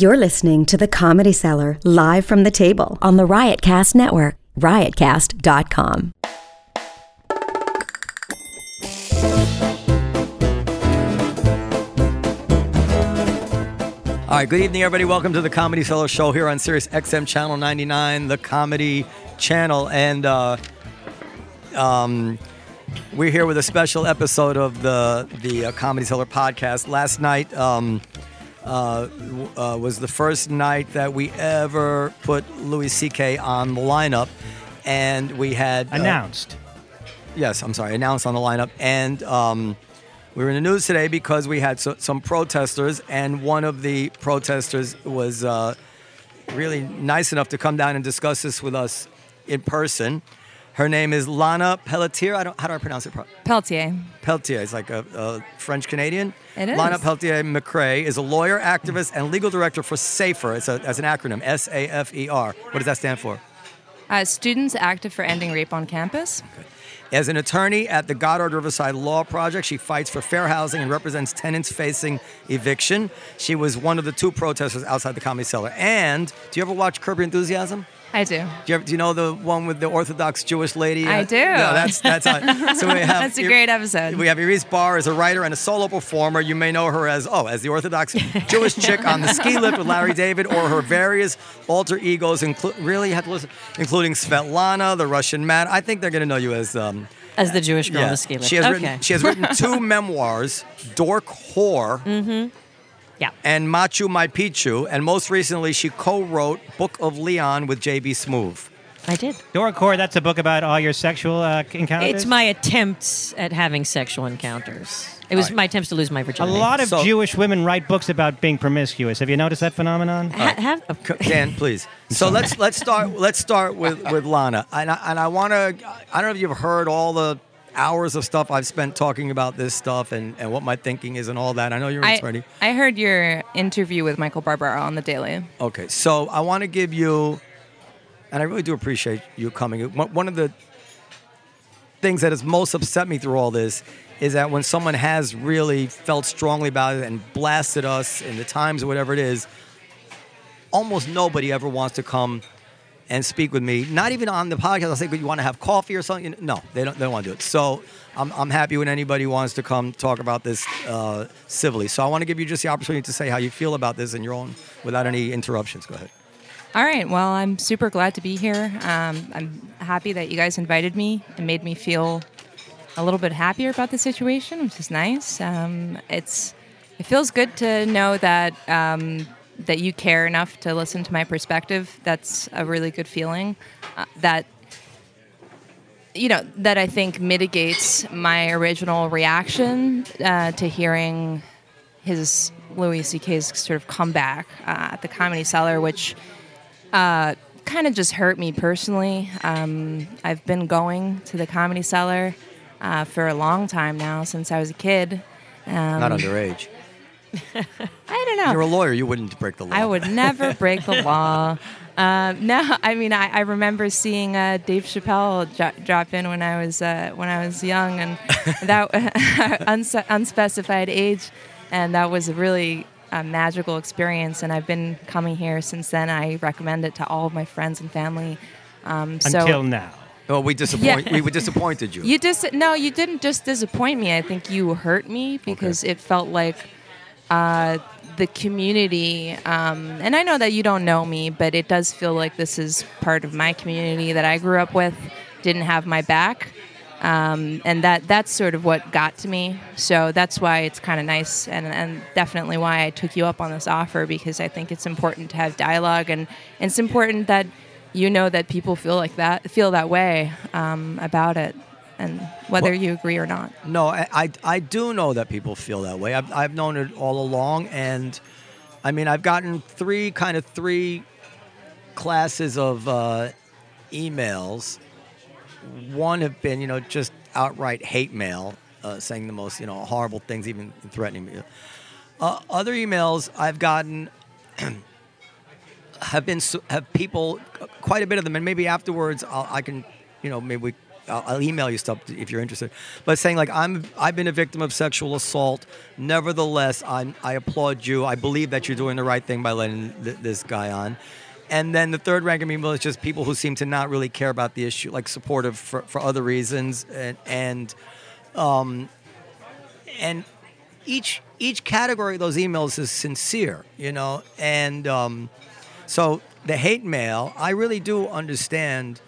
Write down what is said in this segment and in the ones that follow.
You're listening to The Comedy Cellar live from the table on the Riotcast Network, riotcast.com. All right, good evening, everybody. Welcome to the Comedy Cellar Show here on Sirius XM Channel 99, the Comedy Channel. And uh, um, we're here with a special episode of the, the uh, Comedy Cellar podcast. Last night um, uh, uh, was the first night that we ever put Louis C.K. on the lineup. And we had. uh, announced. yes, I'm sorry, announced on the lineup. And um, we were in the news today because we had so, some protesters, and one of the protesters was uh, really nice enough to come down and discuss this with us in person. Her name is Lana Pelletier. I don't. How do I pronounce it? Peltier. Peltier. It's like a, a French Canadian. It is. Lana Peltier McCrea is a lawyer, activist, and legal director for SAFER. It's a, as an acronym, S A F E R. What does that stand for? Uh, students active for ending rape on campus. As an attorney at the Goddard Riverside Law Project, she fights for fair housing and represents tenants facing eviction. She was one of the two protesters outside the Comedy Cellar. And do you ever watch Curb Your Enthusiasm? I do. Do you, ever, do you know the one with the Orthodox Jewish lady? I Uh, do. No, that's that's on. So we have That's a great episode. We have Iris Bahr as a writer and a solo performer. You may know her as oh, as the Orthodox Jewish chick on the ski lift with Larry David, or her various alter egos. Inclu- really, you have to listen, including Svetlana, the Russian man. I think they're going to know you as. Um, As the Jewish girl yeah. on the ski lift. She has okay. written she has written two memoirs, Dork Whore yeah. and Machu My Picchu, and most recently she co-wrote Book of Leon with J.B. Smoove. I did. Dork Whore, that's a book about all your sexual uh, encounters. It's my attempts at having sexual encounters. It was my attempts to lose my virginity. A lot of So- Jewish women write books about being promiscuous. Have you noticed that phenomenon? Ha- have, C- Dan, please. So let's let's start let's start with with Lana, and I, and I want to. I don't know if you've heard all the hours of stuff I've spent talking about this stuff and, and what my thinking is and all that. I know you're an I, attorney. I heard your interview with Michael Barbaro on the Daily. Okay, so I want to give you, and I really do appreciate you coming. One of the things that has most upset me through all this is that when someone has really felt strongly about it and blasted us in the Times or whatever it is, almost nobody ever wants to come and speak with me. Not even on the podcast. I'll say, "Good, you want to have coffee or something?" No, they don't. They don't want to do it. So I'm, I'm happy when anybody wants to come talk about this uh, civilly. So I want to give you just the opportunity to say how you feel about this in your own, without any interruptions. Go ahead. All right. Well, I'm super glad to be here. Um, I'm happy that you guys invited me and made me feel a little bit happier about the situation, which is nice. Um, it's it feels good to know that um, that you care enough to listen to my perspective. That's a really good feeling. Uh, that you know that I think mitigates my original reaction uh, to hearing his Louis C.K.'s sort of comeback uh, at the Comedy Cellar, which uh, kind of just hurt me personally. Um, I've been going to the Comedy Cellar uh, for a long time now, since I was a kid. Um, Not underage. I don't know. You're a lawyer. You wouldn't break the law. I would never break the law. Um, no, I mean I, I remember seeing uh, Dave Chappelle dro- drop in when I was uh, when I was young and that unse- unspecified age, and that was a really uh, magical experience. And I've been coming here since then. I recommend it to all of my friends and family. Um, so Until now. Well, we disappoint. Yeah. We we disappointed you. You just no, you didn't just disappoint me. I think you hurt me because it felt like uh, the community, um, and I know that you don't know me, but it does feel like this is part of my community that I grew up with. Didn't have my back, um, and that that's sort of what got to me. So that's why it's kind of nice, and, and definitely why I took you up on this offer because I think it's important to have dialogue, and, it's important that you know that people feel like that, feel that way um, about it, and whether Well- you agree or not. No, I, I, I do know that people feel that way. I've, I've known it all along. And I mean, I've gotten three kind of three classes of uh, emails. One have been, you know, just outright hate mail, uh, saying the most, you know, horrible things, even threatening me. Uh, other emails I've gotten have been have people quite a bit of them, and maybe afterwards I'll, I can, you know, maybe we I'll, I'll email you stuff if you're interested. But saying like I'm I've been a victim of sexual assault. Nevertheless, I'm, I applaud you. I believe that you're doing the right thing by letting th- this guy on. And then the third rank of email is just people who seem to not really care about the issue, like supportive for, for other reasons, and and um, and each each category of those emails is sincere, you know, and um, so the hate mail, I really do understand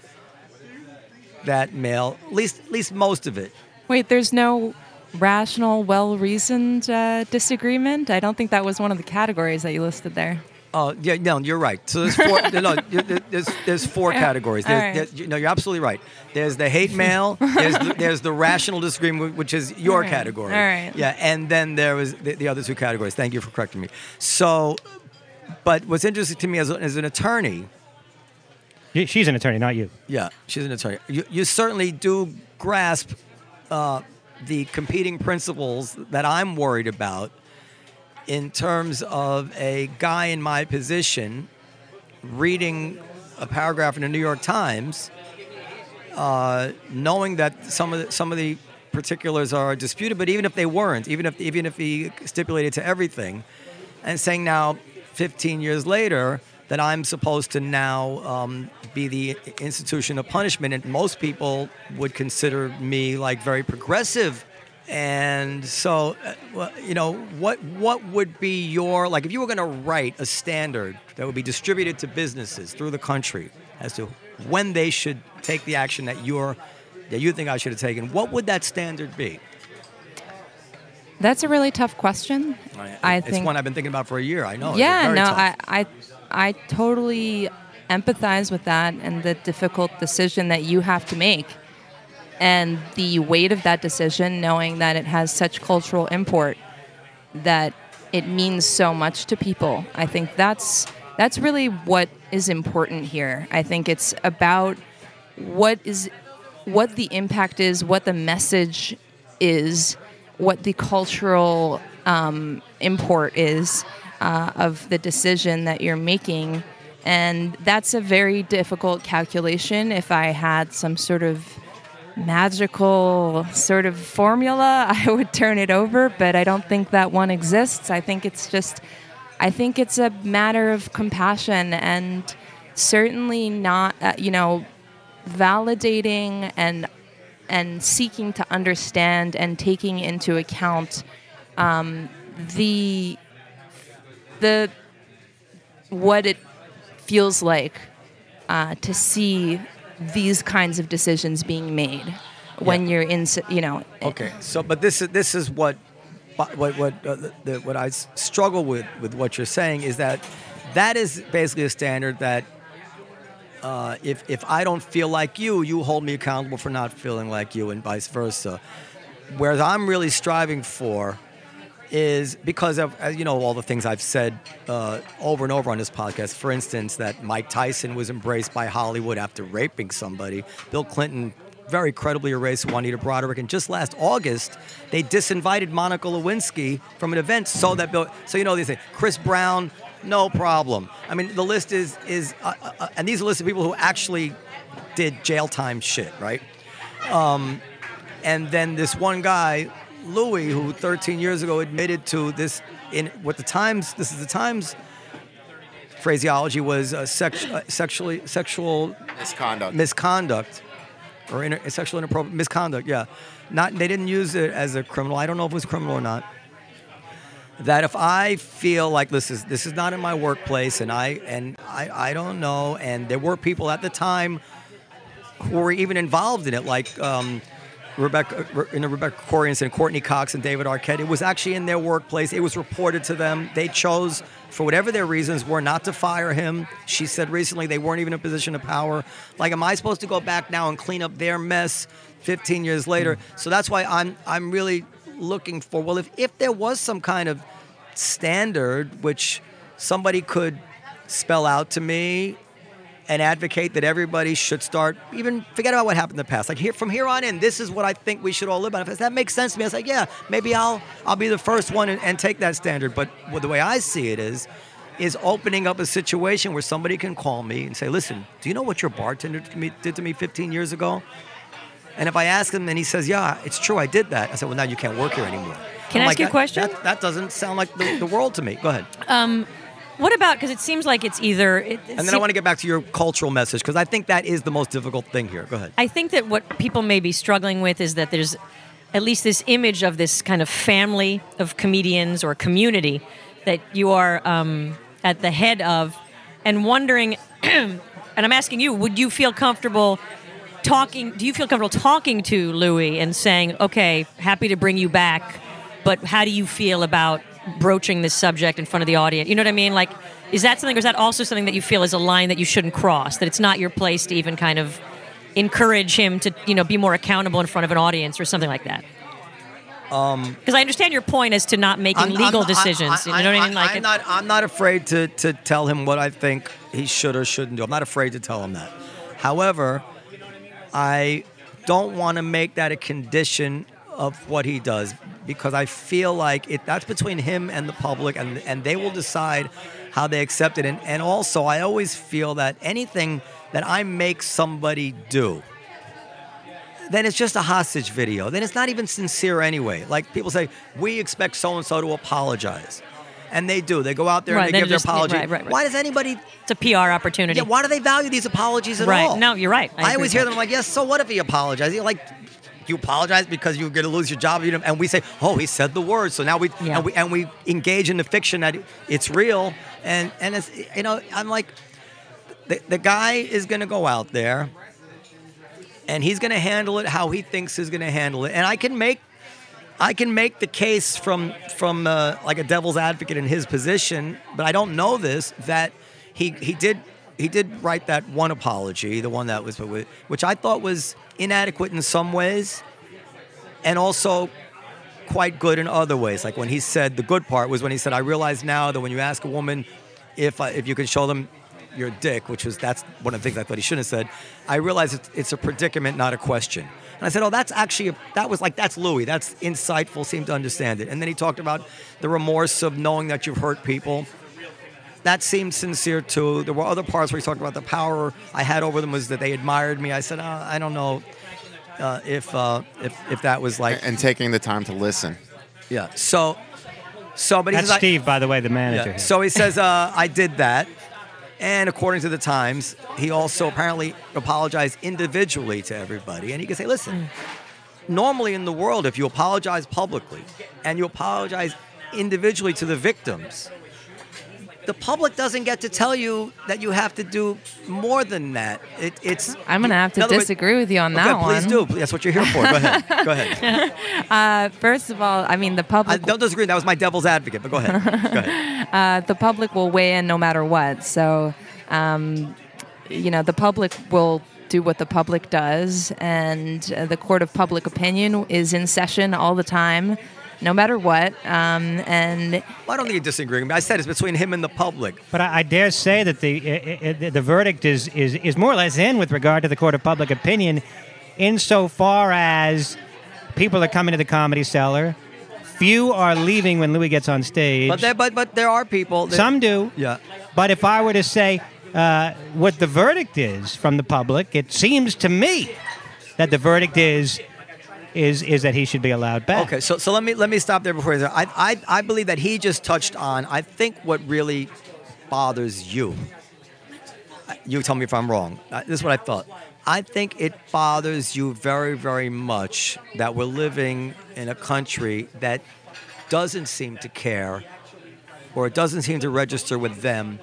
that mail, at least at least most of it. Wait, there's no rational, well-reasoned uh, disagreement. I don't think that was one of the categories that you listed there. Oh yeah, no, you're right. So there's four. no, there's there's four categories. There's, right. there's- you- no, you're absolutely right. There's the hate mail. There's the, there's the rational disagreement, which is your right, category. all right. Yeah, and then there was the, the other two categories. Thank you for correcting me. So, but what's interesting to me as, as an attorney, She's an attorney, not you. yeah, she's an attorney. You, you certainly do grasp uh, the competing principles that I'm worried about in terms of a guy in my position reading a paragraph in the New York Times, uh, knowing that some of the, some of the particulars are disputed, but even if they weren't, even if even if he stipulated to everything, and saying now, 15 years later, that I'm supposed to now um, be the institution of punishment, and most people would consider me like very progressive. And so, uh, you know, what what would be your like if you were going to write a standard that would be distributed to businesses through the country as to when they should take the action that you're that you think I should have taken? What would that standard be? That's a really tough question. I it's think one I've been thinking about for a year. I know. Yeah no tough. I, I i totally empathize with that and the difficult decision that you have to make and the weight of that decision knowing that it has such cultural import that it means so much to people. I think that's that's really what is important here. I think it's about what is what the impact is what the message is what the cultural um, import is uh, of the decision that you're making. And that's a very difficult calculation if i had some sort of magical sort of formula i would turn it over but i don't think that one exists. I think it's just i think it's a matter of compassion and certainly not uh, you know validating and and seeking to understand and taking into account um, the the what it feels like uh, to see these kinds of decisions being made when Yeah. you're in you know Okay, so but this is this is what what what uh, the, what I struggle with with what you're saying is that that is basically a standard that uh, if if I don't feel like you, you hold me accountable for not feeling like you, and vice versa. Whereas I'm really striving for is because of as you know all the things I've said uh, over and over on this podcast. For instance, that Mike Tyson was embraced by Hollywood after raping somebody. Bill Clinton very credibly erased Juanita Broaddrick, and just last August they disinvited Monica Lewinsky from an event so that Bill. So you know they say Chris Brown, no problem. I mean the list is is uh, uh, uh, and these are lists of people who actually did jail time shit, right? and then this one guy, Louis, who 13 years ago admitted to this in what the Times, this is the Times phraseology was uh, sex, uh, sexually sexual Misconduct. misconduct or inter, sexual inappropriate misconduct. Yeah, not they didn't use it as a criminal. I don't know if it was criminal or not. That if I feel like this is this is not in my workplace and I and I, I don't know and there were people at the time who were even involved in it like um, Rebecca in the Rebecca incident, Courteney Cox and David Arquette. It was actually in their workplace. It was reported to them. They chose, for whatever their reasons were, not to fire him. She said recently they weren't even in a position of power. Like, am I supposed to go back now and clean up their mess 15 years later? Hmm. So that's why I'm I'm really looking for. Well, if if there was some kind of standard which somebody could spell out to me and advocate that everybody should start even forget about what happened in the past like here from here on in this is what i think we should all live by if that makes sense to me i was like yeah maybe i'll i'll be the first one and, and take that standard but well, the way i see it is is opening up a situation where somebody can call me and say listen do you know what your bartender to me, did to me 15 years ago And if I ask him and he says, "Yeah, it's true, I did that," I said, "Well, now you can't work here anymore." Can I I'm ask you a question? That, that doesn't sound like the, the world to me. Go ahead. Um, What about because it seems like it's either. It, it And then I want to get back to your cultural message because I think that is the most difficult thing here. Go ahead. I think that what people may be struggling with is that there's at least this image of this kind of family of comedians or community that you are um, at the head of, and wondering, and I'm asking you, would you feel comfortable talking? Do you feel comfortable talking to Louis and saying, okay, happy to bring you back, but how do you feel about broaching this subject in front of the audience? You know what I mean? Like, is that something, or is that also something that you feel is a line that you shouldn't cross? That it's not your place to even kind of encourage him to you know be more accountable in front of an audience or something like that um, because I understand your point as to not making I'm- legal I'm- decisions. I, you know what I mean? Like, I'm it- not. I'm not afraid to to tell him what I think he should or shouldn't do. I'm not afraid to tell him that. However, I don't want to make that a condition of what he does because I feel like it. That's between him and the public, and and they will decide how they accept it. And and also, I always feel that anything that I make somebody do then it's just a hostage video. Then it's not even sincere anyway. Like people say, we expect so and so to apologize. And they do. They go out there Right, and they give their apology. right, right. Why does anybody, it's a PR opportunity. yeah, why do they value these apologies at right? all? No, you're right. I, agree always hear that. them like, yes, so what if he apologized? You're like, you apologize because you're going to lose your job, and we say, "Oh, he said the words." So now we Yeah. and we and we engage in the fiction that it's real, and and it's you know, I'm like, the, the guy is going to go out there, and he's going to handle it how he thinks he's going to handle it, and I can make. I can make the case from from uh, like a devil's advocate in his position, but I don't know this that he he did he did write that one apology, the one that was which I thought was inadequate in some ways, and also quite good in other ways. Like when he said the good part was when he said, "I realize now that when you ask a woman if uh, if you can show them your dick," which was that's one of the things I thought he shouldn't have said. I realize it's, it's a predicament, not a question. And I said, "Oh, that's actually a, that was like that's Louis. That's insightful. Seemed to understand it." And then he talked about the remorse of knowing that you've hurt people. That seemed sincere too. There were other parts where he talked about the power I had over them was that they admired me. I said, oh, I don't know uh, if, uh, if if that was like and taking the time to listen. yeah. So, so, but he That's says, I- Steve, by the way, the manager. yeah. So he says, uh, I did that. And according to the Times, he also apparently apologized individually to everybody. And he can say, listen, normally in the world, if you apologize publicly and you apologize individually to the victims, the public doesn't get to tell you that you have to do more than that. It, it's I'm gonna have to other words- disagree with you on Okay, that please one. do. That's what you're here for. Go ahead. Go ahead. Uh, first of all, I mean the I public. don't disagree. That was my devil's advocate, but go ahead. Go ahead. uh, the public will weigh in no matter what. So, um, you know, the public will do what the public does, and uh, the court of public opinion is in session all the time, no matter what. Um, and Well, I don't think you're disagreeing. With me. I said it's between him and the public. But I, I dare say that the i- i- the verdict is, is is more or less in with regard to the court of public opinion, insofar as people are coming to the comedy cellar. Few are leaving when Louis gets on stage. But there, but but there are people. That, Some do. Yeah. But if I were to say uh, what the verdict is from the public, it seems to me that the verdict is is is that he should be allowed back. Okay. So so let me let me stop there before. you- I I I believe that he just touched on. I think what really bothers you. You tell me if I'm wrong. Uh, This is what I thought. I think it bothers you very very much that we're living in a country that doesn't seem to care, or it doesn't seem to register with them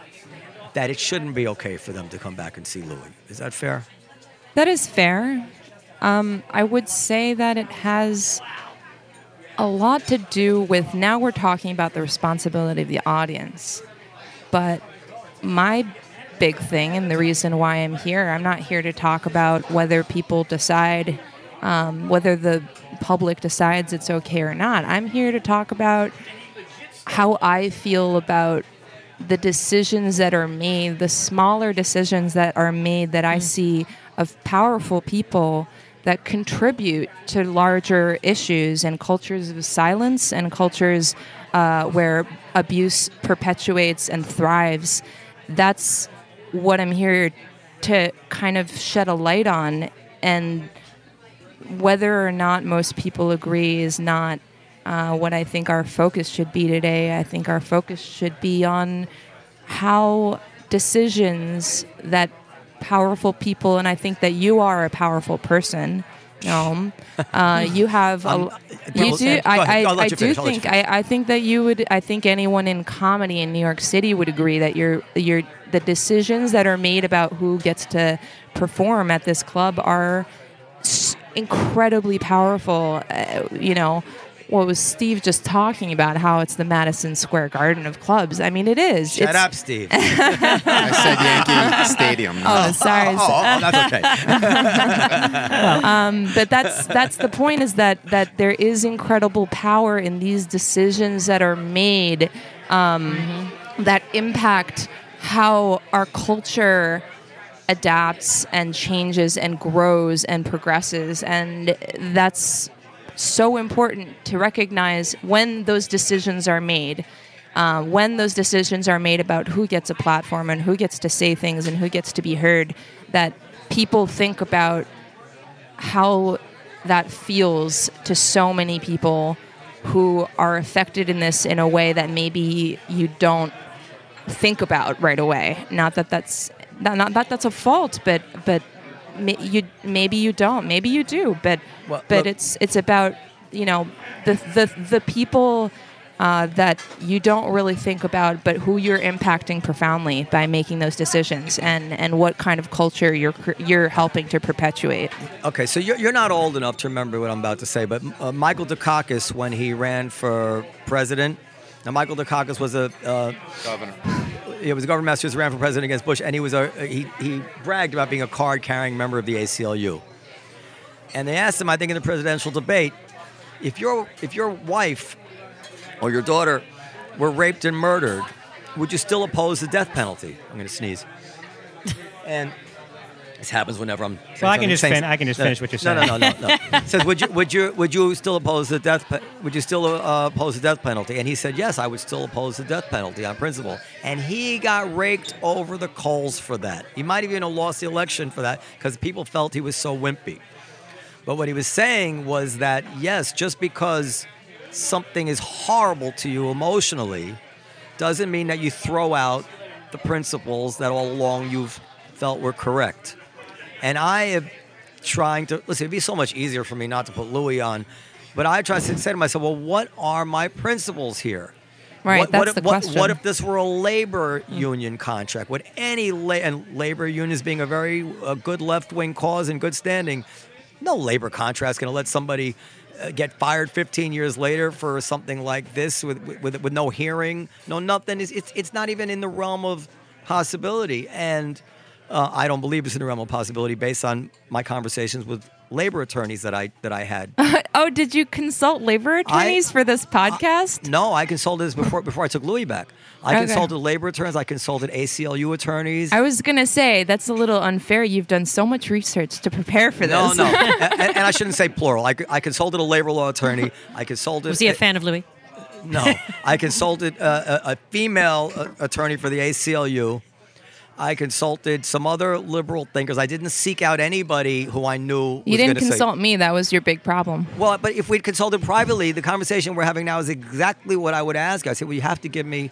that it shouldn't be okay for them to come back and see Louis. Is that fair? that is fair. Um, I would say that it has a lot to do with now we're talking about the responsibility of the audience. But my big thing and the reason why I'm here, I'm not here to talk about whether people decide, um, whether the public decides it's okay or not. I'm here to talk about how I feel about the decisions that are made, the smaller decisions that are made that I see of powerful people that contribute to larger issues and cultures of silence and cultures uh, where abuse perpetuates and thrives. That's what I'm here to kind of shed a light on and whether or not most people agree is not uh, what I think our focus should be today. I think our focus should be on how decisions that powerful people, and I think that you are a powerful person. Noam, uh, you have a, Um, you do. I, I, I do finish. I'll let you think I, I think that you would. I think anyone in comedy in New York City would agree that your your the decisions that are made about who gets to perform at this club are incredibly powerful. Uh, you know, what was Steve just talking about? How it's the Madison Square Garden of clubs. I mean, it is. Shut It's- up, Steve. I said Yankee Stadium. Oh, sorry. oh, oh, that's okay. but that's that's the point is that that there is incredible power in these decisions that are made um, that impact how our culture adapts and changes and grows and progresses and that's so important to recognize when those decisions are made uh, when those decisions are made about who gets a platform and who gets to say things and who gets to be heard that people think about how that feels to so many people who are affected in this in a way that maybe you don't think about right away. Not that that's not, not that that's a fault, but but you maybe you don't, maybe you do, but Well, but look- it's it's about you know the the the people. Uh, that you don't really think about, but who you're impacting profoundly by making those decisions, and, and what kind of culture you're you're helping to perpetuate. Okay, so you're, you're not old enough to remember what I'm about to say, but uh, Michael Dukakis, when he ran for president, now Michael Dukakis was a uh, Governor. he was a governor Massachusetts ran for president against Bush, and he was a he he bragged about being a card-carrying member of the ACLU. And they asked him, I think, in the presidential debate, if your if your wife or your daughter were raped and murdered, would you still oppose the death penalty? I'm going to sneeze. And this happens whenever I'm. Well, I can just fin- I can just no, finish what you're no, saying. No, no, no, no. Says, would you would you would you still oppose the death? Pe- would you still uh, oppose the death penalty? And he said, yes, I would still oppose the death penalty on principle. And he got raked over the coals for that. He might even have lost the election for that because people felt he was so wimpy. But what he was saying was that yes, just because something is horrible to you emotionally doesn't mean that you throw out the principles that all along you've felt were correct. And I am trying to listen. It'd be so much easier for me not to put Louis on, but I try to say to myself, well, what are my principles here? Right, What, that's what if, the what- question. What if this were a labor union contract? Would any la- and labor unions being a very uh, good left wing cause and good standing, no labor contract's going to let somebody uh, get fired 15 years later for something like this with with, with no hearing, no nothing. It's, it's it's not even in the realm of possibility, and uh, I don't believe it's in the realm of possibility based on my conversations with labor attorneys that I that I had. Oh, did you consult labor attorneys for this podcast? No, I consulted this before before I took Louis back. I Okay. consulted labor attorneys. I consulted ACLU attorneys. I was gonna say that's a little unfair. You've done so much research to prepare for this. no, and, and- and I shouldn't say plural. I, I consulted a labor law attorney. I consulted. Was he a fan of Louis? No, I consulted uh, a, a female uh, attorney for the ACLU. I consulted some other liberal thinkers. I didn't seek out anybody who I knew. Was you didn't gonna say- consult me. That was your big problem. Well, but if we'd consulted privately, the conversation we're having now is exactly what I would ask. I said, well, you have to give me,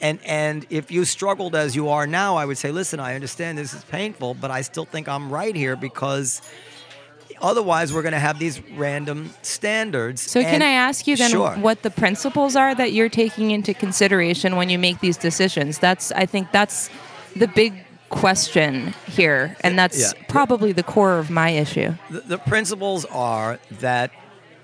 and and if you struggled as you are now, I would say, listen, I understand this is painful, but I still think I'm right here because otherwise we're going to have these random standards. So can I ask you then Sure. what the principles are that you're taking into consideration when you make these decisions? That's I think that's the big question here, and that's Yeah. probably the core of my issue. The, the principles are that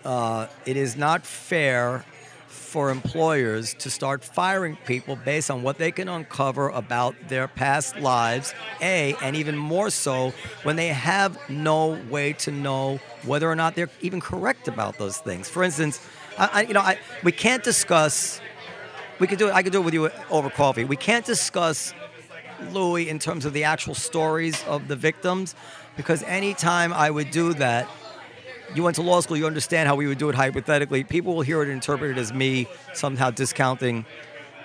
uh, it is not fair for employers to start firing people based on what they can uncover about their past lives. A, and even more so when they have no way to know whether or not they're even correct about those things. For instance, I, I, you know, I, we can't discuss. We could do it. I could do it with you over coffee. We can't discuss Louis in terms of the actual stories of the victims, because anytime I would do that, you went to law school, you understand how we would do it hypothetically. People will hear it interpreted as me somehow discounting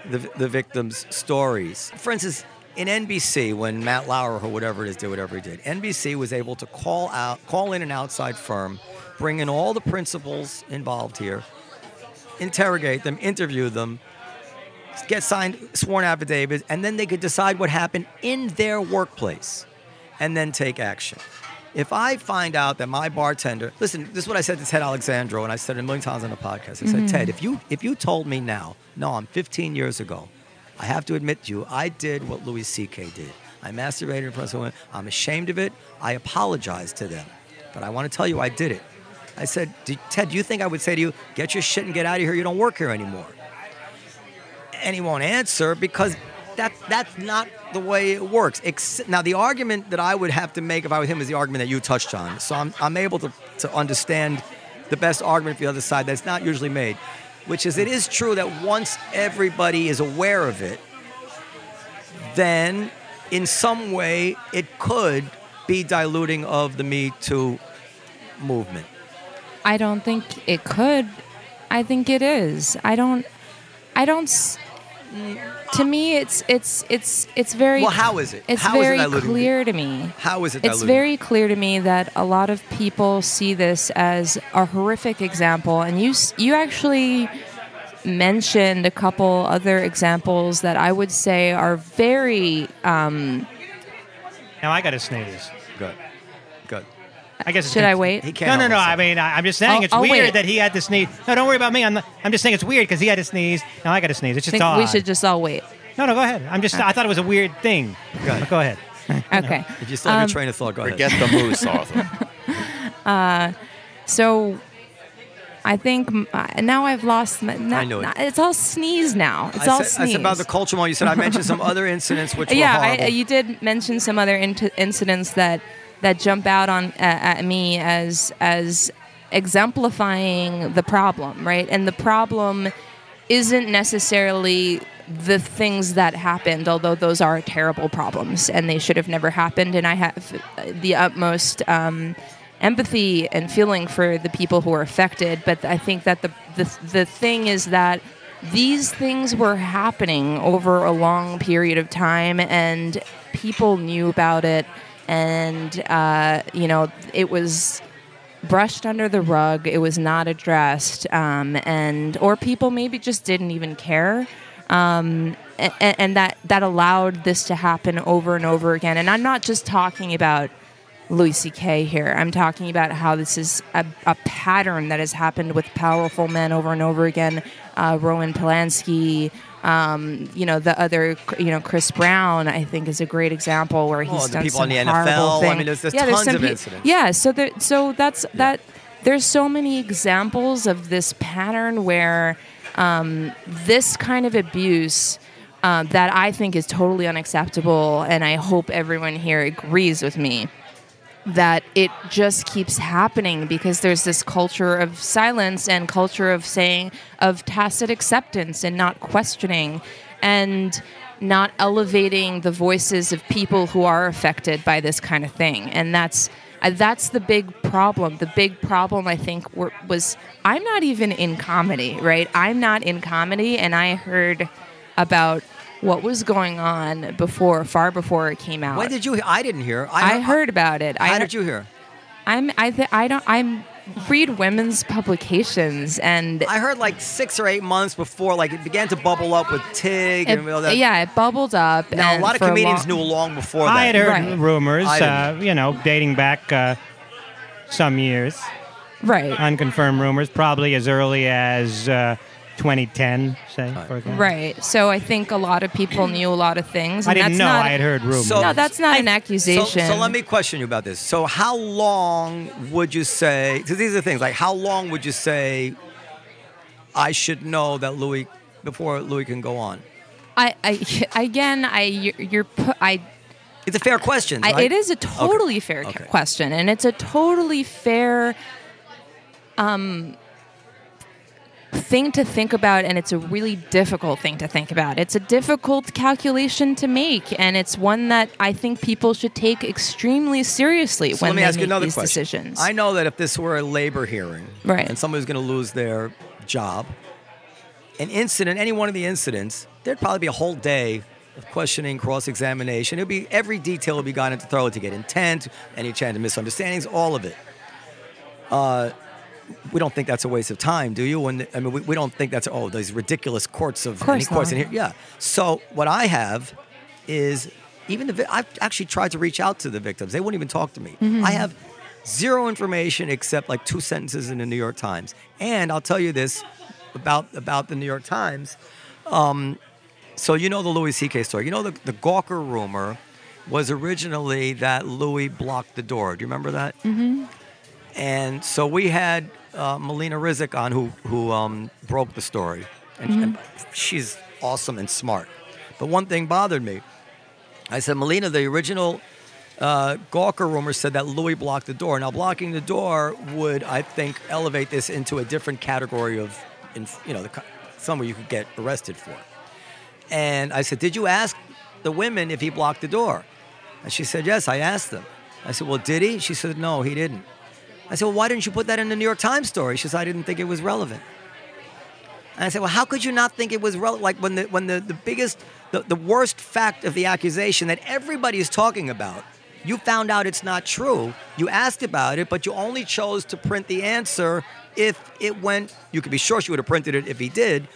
the, the victims' stories. For instance, in NBC when Matt Lauer or whatever it is did whatever he did, NBC was able to call out, call in an outside firm, bring in all the principals involved here, interrogate them, interview them, get signed sworn affidavits, and then they could decide what happened in their workplace, and then take action. If I find out that my bartender, listen, this is what I said to Ted Alexandro, and I said it a million times on the podcast. I said, mm-hmm. Ted, if you if you told me now, no, I'm 15 years ago, I have to admit to you, I did what Louis C.K. did. I masturbated in front of women. I'm ashamed of it. I apologize to them, but I want to tell you, I did it. I said, Ted, do you think I would say to you, get your shit and get out of here? You don't work here anymore and he won't answer because that that's not the way it works. Now, the argument that I would have to make if I were him is the argument that you touched on. So I'm, I'm able to, to understand the best argument for the other side that's not usually made, which is it is true that once everybody is aware of it, then in some way it could be diluting of the Me Too movement. I don't think it could. I think it is. I don't. I don't. S- To me, it's it's it's it's very. Well, how is it? It's How is it very diluting? clear to me. How is it It's diluting? very clear to me that a lot of people see this as a horrific example, and you you actually mentioned a couple other examples that I would say are very. Um, Now I got to sneeze. Good. Good. I guess. it's should gonna- I wait? He can't No, no, no. I mean, I, I'm just saying I'll- it's I'll weird wait. that he had to sneeze. No, don't worry about me. I'm, not, I'm just saying it's weird because he had to sneeze. Now I got to sneeze. It's I just think odd. we should just all wait. No, no, go ahead. I'm just. I thought it was a weird thing. Go ahead. Go ahead. Okay. If you still have Um, your train of thought, go ahead. Forget the moose, Arthur. So I think m- uh, now I've lost. My, I knew it. It's all sneeze now. It's I all said, sneeze. I said about the culture moment. You said I mentioned some other incidents which were yeah, horrible. I, you did mention some other int- incidents that that jump out on uh, at me as as exemplifying the problem, right? And the problem isn't necessarily the things that happened, although those are terrible problems and they should have never happened. And I have the utmost um, empathy and feeling for the people who are affected. But I think that the the, the thing is that these things were happening over a long period of time, and people knew about it, and uh, you know it was brushed under the rug. It was not addressed, um, and or people maybe just didn't even care, um, and, and that that allowed this to happen over and over again. And I'm not just talking about Louis C.K. here. I'm talking about how this is a, a pattern that has happened with powerful men over and over again. Uh, Roman Polanski. Um, you know the other, you know Chris Brown. I think is a great example where he's Oh, done people some in the horrible NFL. I thing. mean, there's- there's yeah, tons some of peo- incidents. Yeah, so there, so that's that. There's so many examples of this pattern where um, this kind of abuse um, that I think is totally unacceptable, and I hope everyone here agrees with me that it just keeps happening because there's this culture of silence and culture of saying of tacit acceptance and not questioning and not elevating the voices of people who are affected by this kind of thing. And that's uh, that's the big problem. The big problem i think were, was i'm not even in comedy right? I'm not in comedy and i heard about what was going on before far before it came out when did you? hear? I didn't hear. I heard about it. How I did you hear? I'm I th- I don't I'm read women's publications and I heard like six or eight months before, like it began to bubble up with Tig it, and all that. yeah, it bubbled up. Now a lot of comedians long- knew long before that. I had heard Right. rumors, uh, you know, dating back uh, some years, right, unconfirmed rumors, probably as early as uh, 2010, say, for example. right. So I think a lot of people knew a lot of things. I didn't that's know. Not, I had heard rumors. So- no, that's not an accusation. so let me question you about this. So how long would you say? Because these are things like how long would you say I should know that Louis before Louis can go on? I, I again, I you're, you're I It's a fair question. I, right? it is a totally fair Okay. question, and it's a totally fair um, thing to think about, and it's a really difficult thing to think about. It's a difficult calculation to make, and it's one that I think people should take extremely seriously So when they make these question. decisions. I know that if this were a labor hearing, Right. and somebody's going to lose their job, an incident, any one of the incidents, there'd probably be a whole day of questioning, cross-examination. It'd be every detail would be gone into thorough to get intent, any chance of misunderstandings, all of it. Uh, we don't think that's a waste of time, do you? When I mean, we, we don't think that's oh these ridiculous courts of, course any courts in here. Yeah. So what I have is even the I've actually tried to reach out to the victims. They wouldn't even talk to me. Mm-hmm. I have zero information except like two sentences in the New York Times. And I'll tell you this about about the New York Times. Um, so you know the Louis C.K. story. You know the, the Gawker rumor was originally that Louis blocked the door. Do you remember that? Mm-hmm. And so we had uh, Melena Ryzik on who who um, broke the story, and, and she's awesome and smart. But one thing bothered me. I said, Melena, the original uh, Gawker rumor said that Louis blocked the door. Now, blocking the door would, I think, elevate this into a different category of, you know, the, somewhere you could get arrested for. And I said, Did you ask the women if he blocked the door? And she said, Yes, I asked them. I said, Well, did he? She said, No, he didn't. I said, Well, why didn't you put that in the New York Times story? She said, I didn't think it was relevant. And I said, Well, how could you not think it was relevant? Like when the when the, the biggest, the, the worst fact of the accusation that everybody is talking about, you found out it's not true. You asked about it, but you only chose to print the answer if it went. You could be sure she would have printed it if he did,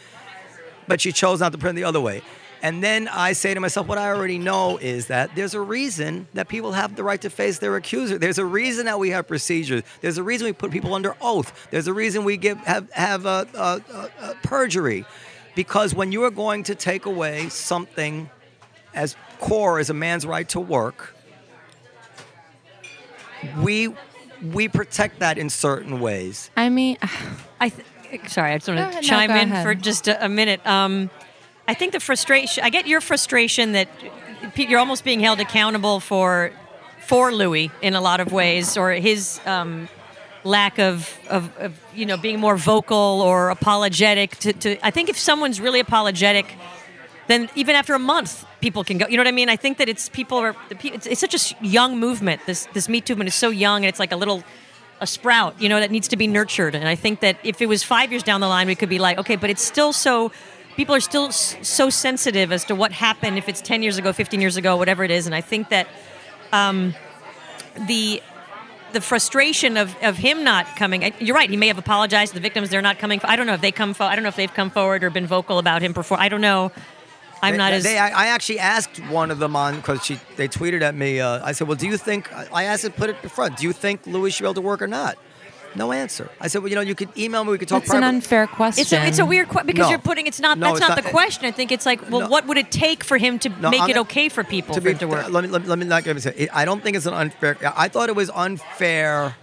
but she chose not to print the other way. And then I say to myself, what I already know is that there's a reason that people have the right to face their accuser. There's a reason that we have procedures. There's a reason we put people under oath. There's a reason we give have have uh, uh, uh, uh, perjury, because when you are going to take away something as core as a man's right to work, we we protect that in certain ways. I mean, I th- sorry, I just want to ahead, no, chime go in ahead. for just a, a minute. Um, I think the frustration. I get your frustration that you're almost being held accountable for for Louis in a lot of ways, or his um, lack of, of, of you know being more vocal or apologetic. To, to I think if someone's really apologetic, then even after a month, people can go. You know what I mean? I think that it's people are. It's, it's such a young movement. This this Me Too movement is so young, and it's like a little a sprout, you know, that needs to be nurtured. And I think that if it was five years down the line, we could be like, okay, but it's still so. People are still s- so sensitive as to what happened if it's 10 years ago, 15 years ago, whatever it is. And I think that um, the the frustration of, of him not coming. You're right. He may have apologized to the victims. They're not coming. I don't know if they come. fo- I don't know if they've come forward or been vocal about him before. I don't know. I'm They- not as. They, I I actually asked one of them on because she they tweeted at me. Uh, I said, "Well, do you think?" I asked it, put it in front. Do you think Louis should be able to work or not? No answer. I said, "Well, you know, you could email me. We could talk." that's an unfair question. it's a, it's a weird question because No. you're putting it's not No, that's it's not, not- the question. I think it's like well No. what would it take for him to make I'm it okay for people to for be, to work? Let me, let me, let me not get me say. I don't think it's an unfair. I thought it was unfair.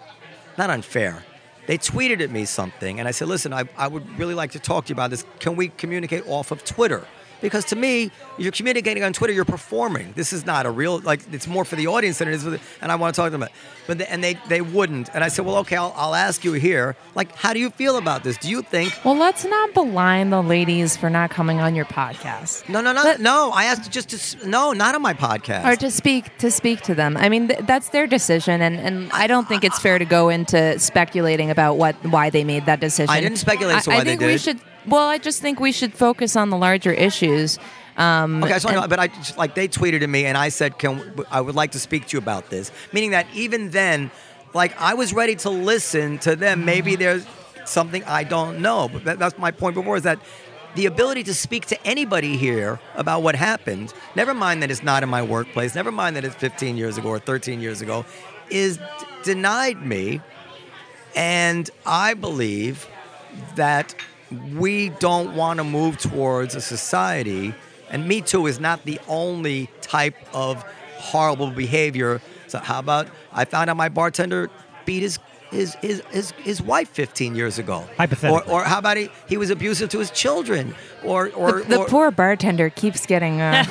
Not unfair. They tweeted at me something, and I said, "Listen, I, I would really like to talk to you about this. Can we communicate off of Twitter?" Because to me, you're communicating on Twitter, you're performing. This is not a real like. It's more for the audience than it is for the. And I want to talk to them. About, but the, and they they wouldn't. And I said, "Well, okay, I'll, I'll ask you here. Like, how do you feel about this? Do you think Well, let's not beline the ladies for not coming on your podcast. No, no, no, Let- no. I asked just to no, not on my podcast. Or to speak to speak to them. I mean, th- that's their decision, and, and I don't think it's fair to go into speculating about what why they made that decision. I didn't speculate as to I, why I they think we should. Well, I just think we should focus on the larger issues. Um, Okay, I just want to know, but I just, like they tweeted at me, and I said, "Can I would like to speak to you about this?" Meaning that even then, like I was ready to listen to them. Maybe there's something I don't know, but that, that's my point before is that the ability to speak to anybody here about what happened, never mind that it's not in my workplace, never mind that it's 15 years ago or 13 years ago, is d- denied me, and I believe that we don't want to move towards a society, and Me Too is not the only type of horrible behavior. So how about I found out my bartender beat his his his his, his wife 15 years ago. Hypothetically. Or, or how about he, he was abusive to his children? Or or, the, the or poor bartender keeps getting. Uh,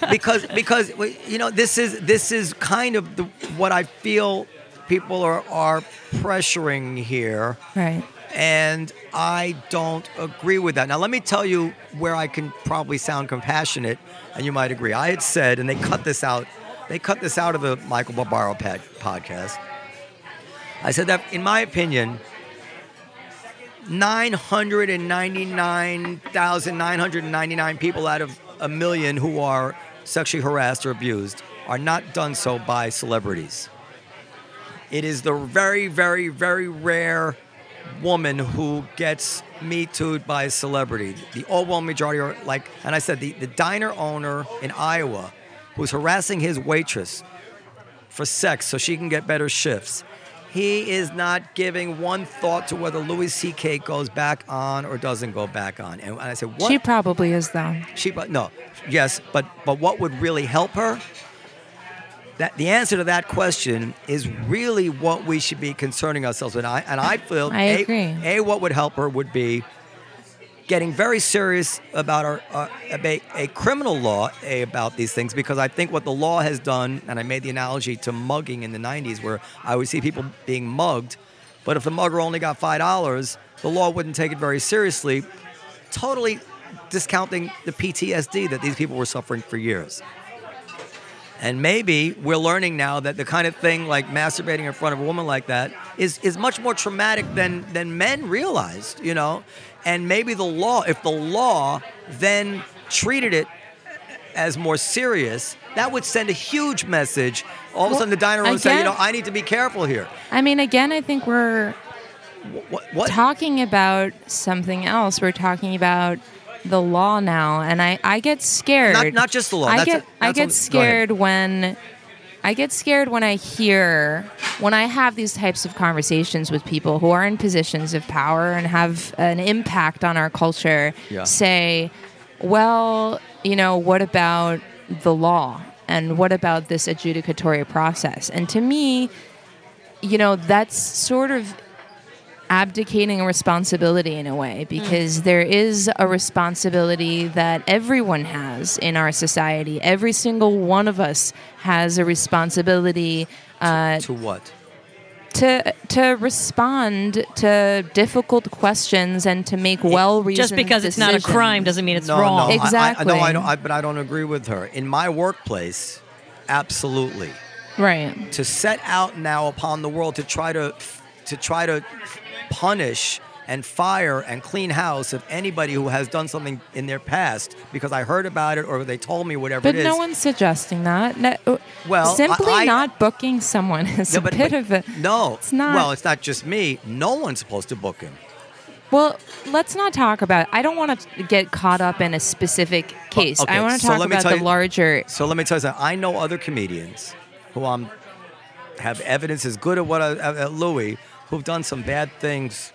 because because you know this is this is kind of the, what I feel people are are pressuring here right. And I don't agree with that. Now, let me tell you where I can probably sound compassionate, and you might agree. I had said, and they cut this out. They cut this out of the Michael Barbaro pad, podcast. I said that, in my opinion, 999,999 people out of a million who are sexually harassed or abused are not done so by celebrities. It is the very, very, very rare woman who gets me too'd by a celebrity. The overwhelming majority are like, and I said, the, the diner owner in Iowa who's harassing his waitress for sex so she can get better shifts. He is not giving one thought to whether Louis C.K. goes back on or doesn't go back on. And I said, what? She probably is though. She, but no, yes, but but what would really help her? That the answer to that question is really what we should be concerning ourselves with. And I, and I feel I a, agree. a what would help her would be getting very serious about our uh, a, a criminal law a, about these things because I think what the law has done, and I made the analogy to mugging in the '90s, where I would see people being mugged, but if the mugger only got five dollars, the law wouldn't take it very seriously, totally discounting the PTSD that these people were suffering for years. And maybe we're learning now that the kind of thing like masturbating in front of a woman like that is, is much more traumatic than, than men realized, you know? And maybe the law, if the law then treated it as more serious, that would send a huge message. All of a sudden, the diner would say, you know, I need to be careful here. I mean, again, I think we're What? what? talking about something else. We're talking about the law now, and I, I get scared. Not- not just the law. I That's get a- I get scared when I get scared when I hear when I have these types of conversations with people who are in positions of power and have an impact on our culture. Yeah. Say, well, you know, what about the law? And what about this adjudicatory process? And to me, you know, that's sort of abdicating a responsibility in a way because there is a responsibility that everyone has in our society. Every single one of us has a responsibility uh, to what? to to respond to difficult questions and to make well reasoned Just because it's not a crime doesn't mean it's no, wrong. No, I- I, no, Exactly. I don't. I, but I don't agree with her. In my workplace, absolutely. right. To set out now upon the world to try to to try to punish and fire and clean house of anybody who has done something in their past because I heard about it or they told me whatever But it is. no one's suggesting that. No, uh, Well, simply I- I- not booking someone is Yeah, a but- bit but of a no. It's not. Well, it's not just me. No one's supposed to book him. Well, let's not talk about. It. I don't want to get caught up in a specific case. okay, I want to so talk let me about tell the you- larger. So let me tell you something. I know other comedians who um, have evidence as good as what I, at at Louis who've done some bad things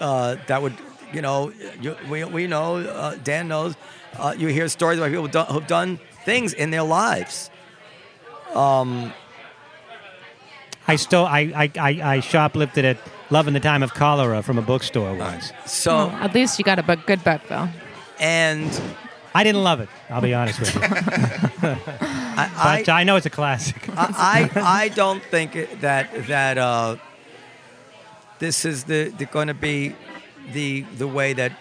uh, that would, you know, you, we, we know, uh, Dan knows, uh, you hear stories about people who've done, who've done things in their lives. I stole. I, I, I, I shoplifted at Love in the Time of Cholera from a bookstore once. So, Well, at least you got a bu- good book though. and I didn't love it. I'll be honest with you, I, but I know it's a classic. I, I, I don't think that that uh, this is the, the going to be the the way that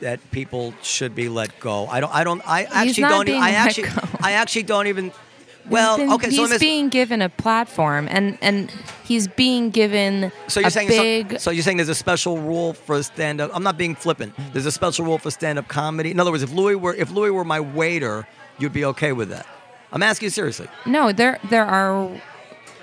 that people should be let go. I don't. I don't. I actually don't. I actually. I actually don't even. Well, been, okay. So he's being given a platform, and and he's being given so you're a saying big. so, so you're saying there's a special rule for stand up. I'm not being flippant. There's a special rule for stand up comedy. In other words, if Louis were if Louis were my waiter, you'd be okay with that. I'm asking you seriously. No, there there are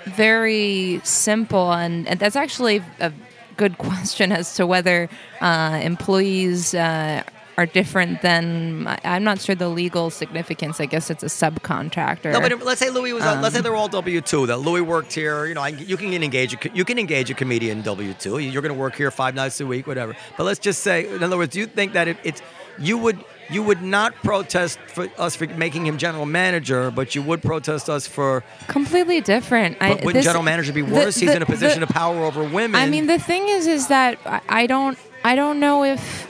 very simple, and, and that's actually a good question as to whether uh, employees uh, are different than. I'm not sure the legal significance. I guess it's a subcontractor. No, but let's say Louis was. uh, let's say Um, they're all W two. That Louis worked here. You know, I, you can engage. A, you can engage a comedian W two. You're going to work here five nights a week, whatever. But let's just say, in other words, do you think that it, it's you would you would not protest for us for making him general manager, but you would protest us for. completely different. I, But wouldn't this- general manager be the- worse? He's in a position the- of power over women. I mean, the thing is, is that I- I don't, I don't know if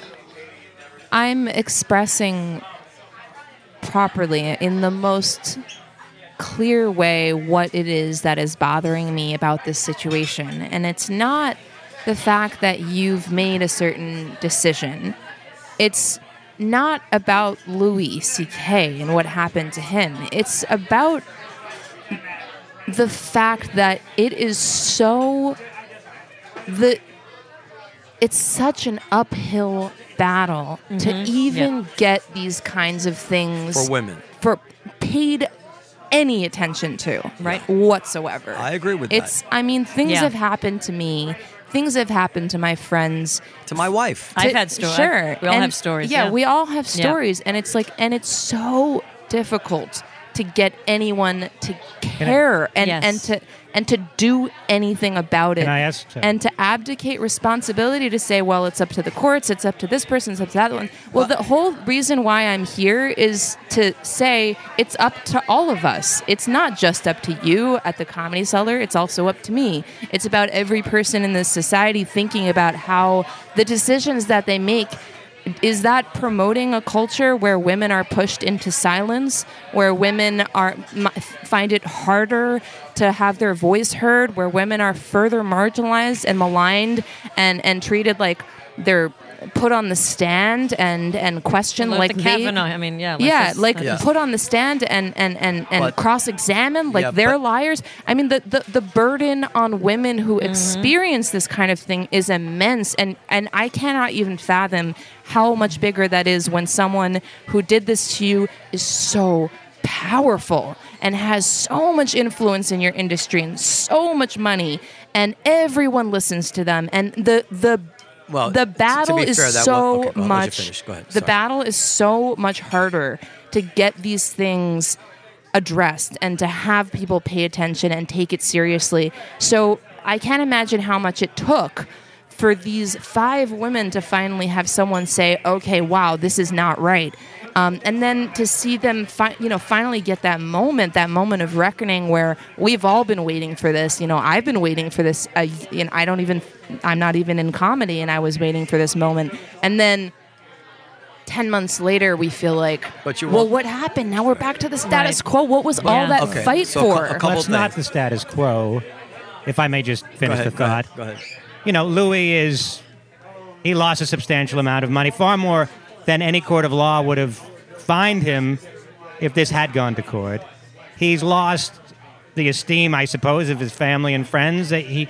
I'm expressing properly in the most clear way what it is that is bothering me about this situation, and it's not the fact that you've made a certain decision. It's not about Louis C.K. and what happened to him. It's about the fact that it is so the it's such an uphill battle to mm-hmm. even get these kinds of things For women. for paid any attention to Right. whatsoever. I agree with that. it's, I mean, things Yeah. have happened to me. Things have happened to my friends. To my wife. I've had stories. Sure, We all And- have stories. Yeah, Yeah, we all have Yeah. stories, and it's like, and it's so difficult to get anyone to care and Yes. and to and to do anything about it. Can I ask, uh, and to abdicate responsibility to say, well, it's up to the courts, it's up to this person, it's up to that one. Well, the whole reason why I'm here is to say it's up to all of us. It's not just up to you at the comedy cellar, it's also up to me. It's about every person in this society thinking about how the decisions that they make is that promoting a culture where women are pushed into silence, where women are find it harder to have their voice heard, where women are further marginalized and maligned and and treated like they're put on the stand and and questioned Look, like the they Kavanaugh. I mean, yeah. let's yeah, just- like Yeah. put on the stand and and and, and But- cross examine like Yeah, they're but- liars. I mean, the, the the burden on women who Mm-hmm. experience this kind of thing is immense, and and I cannot even fathom how much bigger that is when someone who did this to you is so powerful and has so much influence in your industry and so much money and everyone listens to them and the the Well, the battle be is fair, that so one- okay, well, I'll let you much. Ahead. the battle is so much harder to get these things addressed and to have people pay attention and take it seriously. So I can't imagine how much it took for these five women to finally have someone say, "Okay, wow, this is not right," um, and then to see them, fi- you know, finally get that moment, that moment of reckoning where we've all been waiting for this. You know, I've been waiting for this. Uh, and I don't even, I'm not even in comedy, and I was waiting for this moment, and then. 10 months later we feel like But you well what happened now we're back to the status Right. quo what was all that Okay, fight so a cou- for a couple That's not the status quo. If I may just finish ahead, the go ahead. Go ahead. You know, Louis is he lost a substantial amount of money, far more than any court of law would have fined him if this had gone to court. He's lost the esteem, I suppose, of his family and friends. He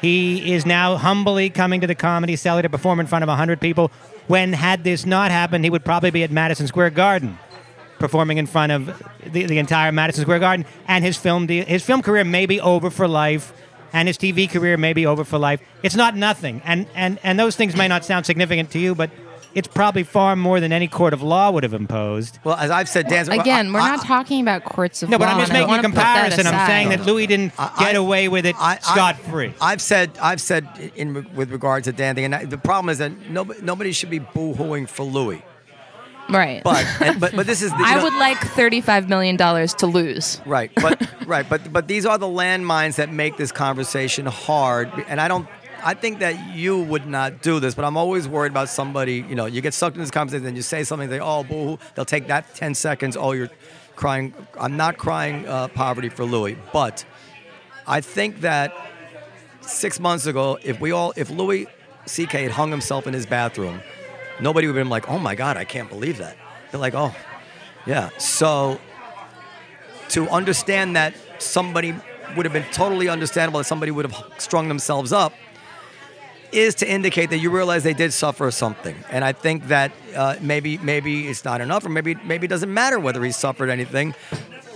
he is now humbly coming to the comedy cellar to perform in front of hundred people. When had this not happened, he would probably be at Madison Square Garden performing in front of the, the entire Madison Square Garden, and his film de- his film career may be over for life, and his TV career may be over for life. It's not nothing, and and and those things may not sound significant to you, but it's probably far more than any court of law would have imposed. Well, as I've said, Dan. again we're I- not talking about courts of law. No, but I'm just making a wanna put that comparison. I'm aside. saying that Louis didn't I- get I- away with it I- I- scot free. I've said, I've said in with regard to Dan thing, and I, the problem is that nobody, nobody should be boo-hooing for Louis. Right But, and, but, but this is. The, I know- would like $35 million to lose. Right, but right, but but these are the landmines that make this conversation hard, and I don't. I think that you would not do this, but I'm always worried about somebody. You know, you get sucked in this conversation, and you say something, they oh boo, they'll take that ten seconds. Oh, you're crying. I'm not crying uh, poverty for Louis, but I think that six months ago, if we all, if Louis C.K. had hung himself in his bathroom, nobody would have been like, oh my God, I can't believe that. They're like, oh, yeah. So to understand that somebody would have been totally understandable that somebody would have strung themselves up is to indicate that you realize they did suffer something and i think that uh, maybe maybe it's not enough or maybe maybe it doesn't matter whether he suffered anything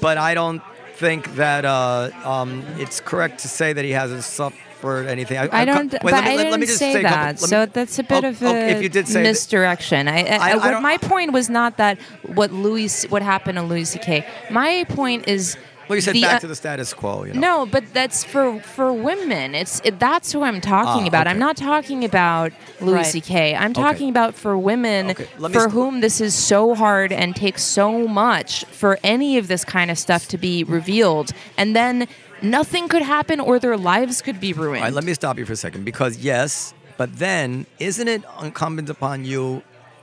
but i don't think that uh, um, it's correct to say that he hasn't suffered anything I don't, wait, but let me- I let- didn't let me just say say a couple- that. me- so that's a bit Oh, of a okay, if you did say that- misdirection. I, I, I- I what my point was not that what Louis, what happened to Louis C.K. My point is. well you said the, back uh, to the status quo you know No, but that's for for women. It's it, that's who I'm talking Ah, about. okay. I'm not talking about Louis Right. C.K. I'm talking about for women Okay, for st- whom this is so hard and takes so much for any of this kind of stuff to be revealed, and then nothing could happen or their lives could be ruined. All right, let me stop you for a second because yes, but then isn't it incumbent upon you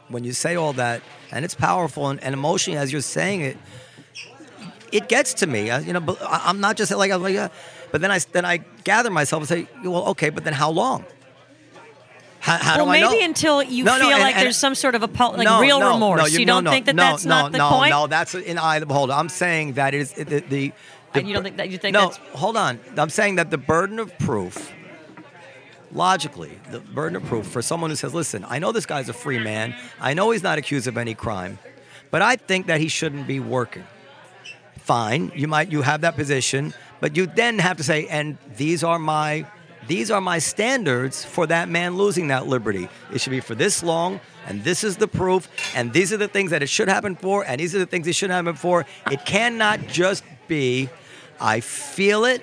when you say all that and it's powerful and, and emotionally as you're saying it, it gets to me. I, you know, I'm not just like I'm like, uh, but then I then I gather myself and say, well, okay, but then how long? How, how well, maybe know? until you No, no, feel and- like and- there's some sort of a like no, real no, remorse. No, you, no, don't no, think that no, that's no, not the no, point? No, that's in eye of the beholder. I'm saying that is the the. The And you don't think that- you think no, hold on. I'm saying that the burden of proof logically, the burden of proof for someone who says, listen, I know this guy's a free man. I know he's not accused of any crime, but I think that he shouldn't be working. Fine, you might you have that position, but you then have to say, and these are my these are my standards for that man losing that liberty. It should be for this long, and this is the proof, and these are the things that it should happen for, and these are the things it should happen for. It cannot just be, I feel it,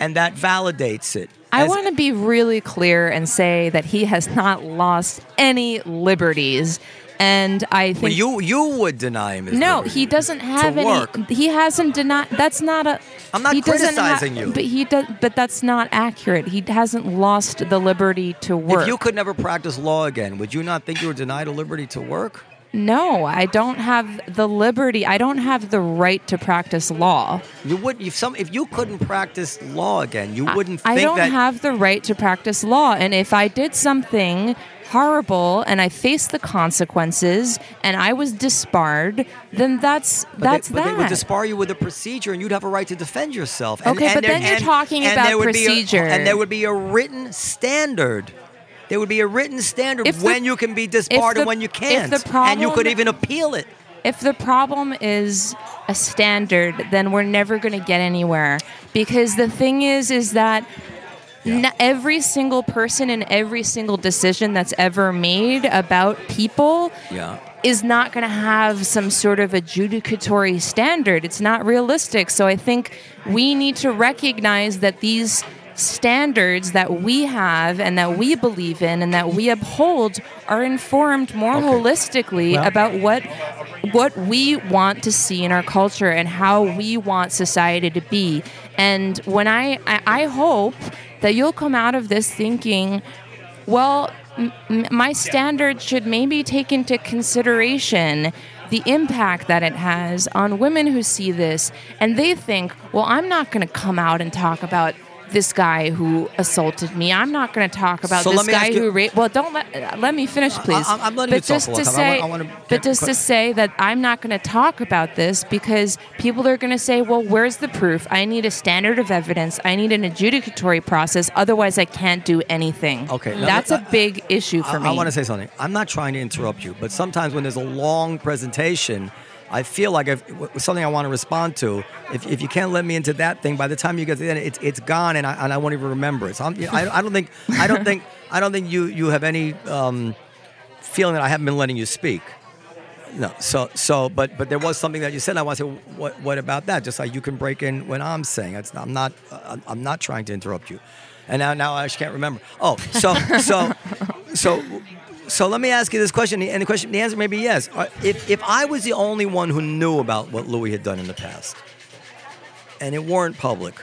and that validates it. I want to be really clear and say that he has not lost any liberties. And I think Well, you you would deny him his No, liberty he doesn't have to any. work. He hasn't denied. That's not a. I'm not he doesn't ha- criticizing you. but he does. But that's not accurate. He hasn't lost the liberty to work. If you could never practice law again, would you not think you were denied a liberty to work? No, I don't have the liberty. I don't have the right to practice law. You would if some if you couldn't practice law again, you wouldn't I think don't that have the right to practice law. And if I did something horrible and I faced the consequences and I was disbarred, then that's but that's they, but that. they would disbar you with a procedure, and you'd have a right to defend yourself. And, Okay, and but there- then you're and- talking about be a- procedure. and there would be a written standard. There would be a written standard the- when you can be disbarred the- and when you can't, the and you could even appeal it. if the problem is a standard, then we're never going to get anywhere. Because the thing is, is that n- every single person and every single decision that's ever made about people Yeah. is not going to have some sort of adjudicatory standard. It's not realistic. So I think we need to recognize that these standards that we have and that we believe in and that we uphold are informed more holistically Well- about what what we want to see in our culture and how we want society to be. And when I I, I hope that you'll come out of this thinking, well, m- my standards should maybe take into consideration the impact that it has on women who see this and they think, well, I'm not going to come out and talk about this guy who assaulted me. I'm not going to talk about So this guy you- who raped. Well, don't let uh, let me finish, please. I'm- I'm letting but talk just a to time. I say, want- I wanna but just quick- to say that I'm not going to talk about this because people are going to say, well, where's the proof? I need a standard of evidence. I need an adjudicatory process. Otherwise, I can't do anything. Okay, now that's a big issue for I, me. I want to say something. I'm not trying to interrupt you, but sometimes when there's a long presentation, I feel like if something I want to respond to. If, if you can't let me into that thing, by the time you get to the end, it's it's gone, and I, and I won't even remember it. So I'm, I, I don't think I don't think I don't think you you have any um, feeling that I haven't been letting you speak. No, so so, but but there was something that you said. I want to say, what what about that? Just like you can break in when I'm saying. It's, I'm not uh, I'm not trying to interrupt you. And now now I just can't remember. Oh, so so so so let me ask you this question. And the question, the answer may be yes. Uh, If if I was the only one who knew about what Louis had done in the past, and it weren't public,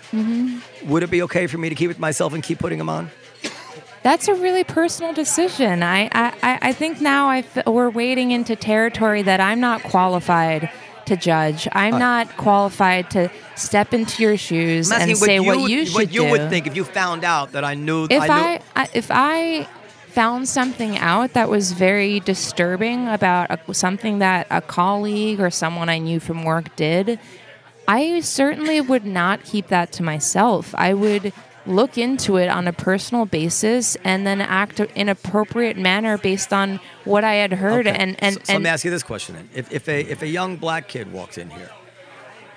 would it be okay for me to keep it myself and keep putting him on? That's a really personal decision. I, I, I- think now I f- we're wading into territory that I'm not qualified to judge. I'm not qualified to step into your shoes and say what would- you should what you do. would think if you found out that I knew. if I, knew, I if I found something out that was very disturbing about a, something that a colleague or someone I knew from work did, I certainly would not keep that to myself. I would look into it on a personal basis and then act in appropriate manner based on what I had heard Okay. and and, so, so let me ask you this question then: If, if a if a young black kid walked in here,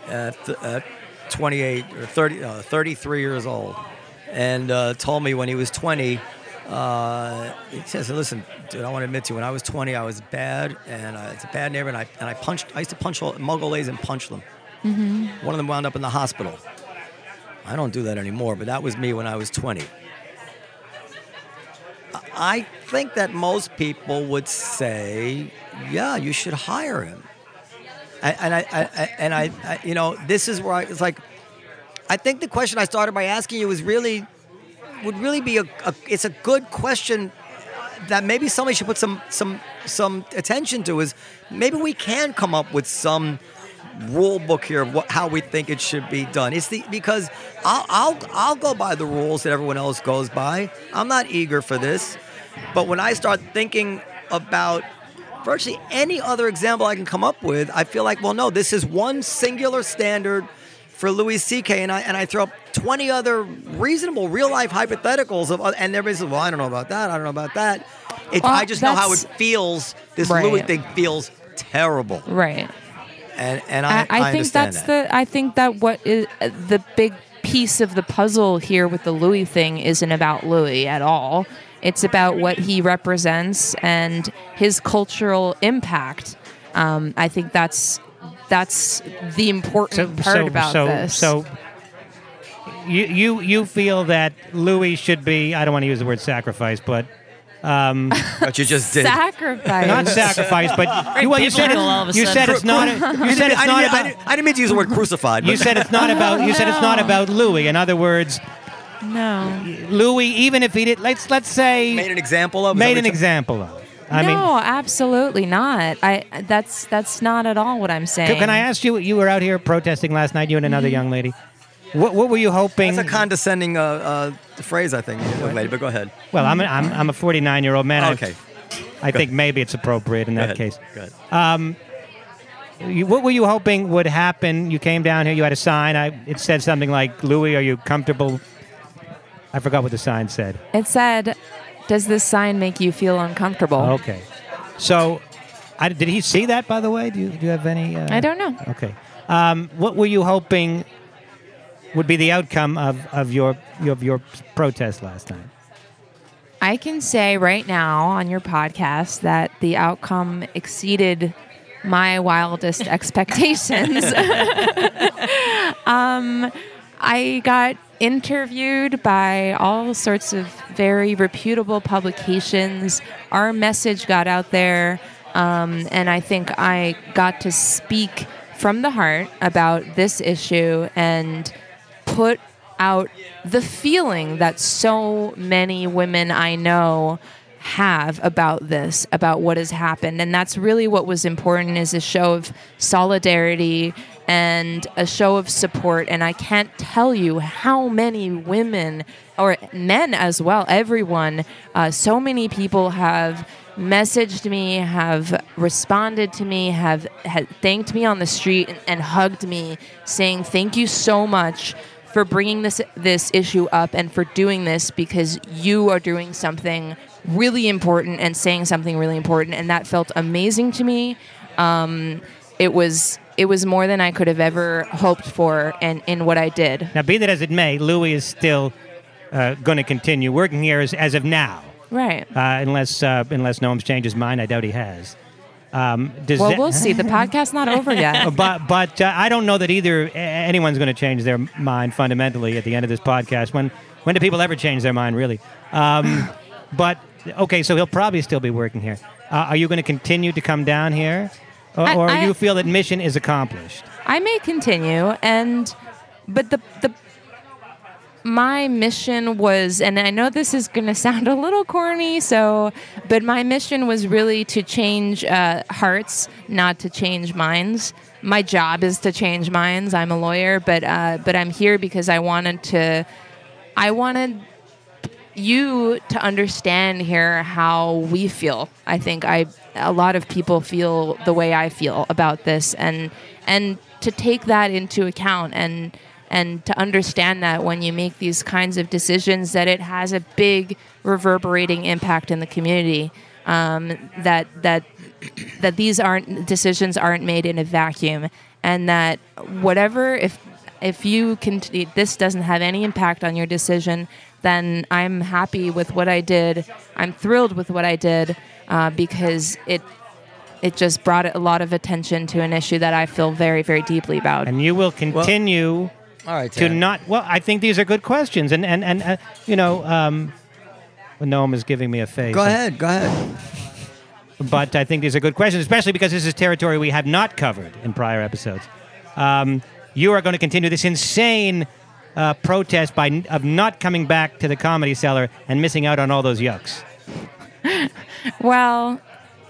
at, th- at 28 or 30, uh, 33 years old, and uh, told me when he was 20, uh, he says, "Listen, dude, I want to admit to you. When I was 20, I was bad, and it's a bad neighbor, and I and I punched. I used to punch all, Muggles and punch them. One of them wound up in the hospital. I don't do that anymore, but that was me when I was 20." I think that most people would say, "Yeah, you should hire him." And, and I, I, I, and I, I, you know, this is where I, it's like, I think the question I started by asking you was really, would really be a, a it's a good question that maybe somebody should put some some some attention to. Is maybe we can come up with some rule book here of what, how we think it should be done. It's the because I'll, I'll I'll go by the rules that everyone else goes by. I'm not eager for this, but when I start thinking about virtually any other example I can come up with, I feel like, well, no, this is one singular standard for Louis C.K. and I and I throw up 20 other reasonable real life hypotheticals of, and everybody says, "Well, I don't know about that. I don't know about that." It, Well, I just know how it feels. This Right. Louis thing feels terrible, Right. and and I, I, I, think that's that. the. I think that what is uh, the big piece of the puzzle here with the Louis thing isn't about Louis at all. It's about what he represents and his cultural impact. Um, I think that's that's the important part about so, this. So you you you feel that Louis should be I don't want to use the word sacrifice, but um, But you just did. sacrifice. not sacrifice, but you, well, you said biblical all of it, a you said it's not. a- You said it's I, not didn't, I, about. didn't, I didn't mean to use the word crucified. You said it's not about. You said it's not about Louis. In other words, no. Louis, even if he did, let's let's say made an example of. made an you're- example of. I no, mean, absolutely not. I that's that's not at all what I'm saying. can I ask you? You were out here protesting last night. You and another mm-hmm. young lady. What, what were you hoping? That's a condescending uh, uh, phrase, I think, young lady. But go ahead. well, I'm a, I'm I'm a 49 year old man. I- Okay. I, think maybe it's appropriate in Go that ahead. case. Go ahead. You, what were you hoping would happen? You came down here. You had a sign. I, it said something like, "Louis, are you comfortable?" I forgot what the sign said. It said, "Does this sign make you feel uncomfortable?" Okay. So, I, did he see that? By the way, do you, do you have any? Uh, I don't know. Okay. Um, what were you hoping would be the outcome of, of your, your of your protest last night? I can say right now on your podcast that the outcome exceeded my wildest expectations. um, I got interviewed by all sorts of very reputable publications. Our message got out there, um, and I think I got to speak from the heart about this issue and put out the feeling that so many women I know have about this, about what has happened. And that's really what was important is a show of solidarity and a show of support. And I can't tell you how many women or men as well, everyone, uh, so many people have messaged me, have responded to me, have, have thanked me on the street and, and hugged me, saying thank you so much for bringing this this issue up and for doing this because you are doing something really important and saying something really important, and that felt amazing to me. Um, it was it was more than I could have ever hoped for, and in what I did. Now, be that as it may, Louis is still uh, going to continue working here as, as of now, Right. uh, unless uh, unless Noam's changed his mind. I doubt he has. Um, does Well, that- we'll see. The podcast's not over yet. but but uh, I don't know that either anyone's going to change their mind fundamentally at the end of this podcast. When when do people ever change their mind, really? Um, but okay, so he'll probably still be working here. Uh, are you going to continue to come down here, or, I- or I- you feel that mission is accomplished? I may continue, and but the the my mission was, and I know this is going to sound a little corny, so but my mission was really to change uh, hearts, not to change minds. My job is to change minds. I'm a lawyer, but uh, but I'm here because I wanted to. I wanted you to understand here how we feel. I think I a lot of people feel the way I feel about this and and to take that into account and and to understand that when you make these kinds of decisions that it has a big reverberating impact in the community um, that that that these aren't decisions aren't made in a vacuum and that whatever if if you can this doesn't have any impact on your decision then i'm happy with what i did. I'm thrilled with what i did uh, because it it just brought a lot of attention to an issue that i feel very very deeply about. And you will continue All right, to not. Well, I think these are good questions, and and and uh, you know, um, well, Noam is giving me a face. Go ahead. Go ahead. but I think these are good questions, especially because this is territory we have not covered in prior episodes. Um, you are going to continue this insane uh, protest by of not coming back to the comedy cellar and missing out on all those yucks. Well,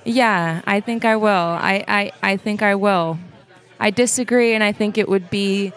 yeah, I think I will. I, I, I think I will. I disagree, and I think it would be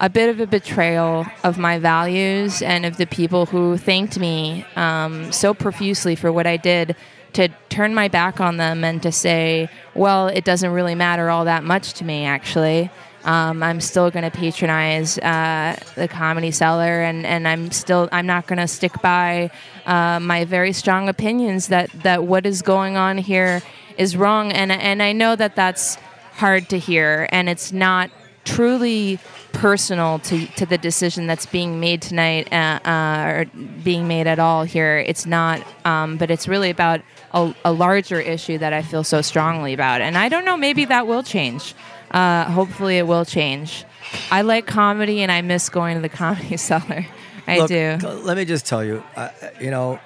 a bit of a betrayal of my values and of the people who thanked me um, so profusely for what I did to turn my back on them and to say, well, it doesn't really matter all that much to me, actually. Um, I'm still going to patronize uh, the Comedy Cellar, and, and I'm still I'm not going to stick by uh, my very strong opinions that that what is going on here is wrong, and and I know that that's hard to hear, and it's not truly personal to, to the decision that's being made tonight uh, uh, or being made at all here. It's not, um, but it's really about a, a larger issue that I feel so strongly about. And I don't know, maybe that will change. Uh, hopefully, it will change. I like comedy and I miss going to the comedy cellar. I Look, do. Let me just tell you, uh, you know,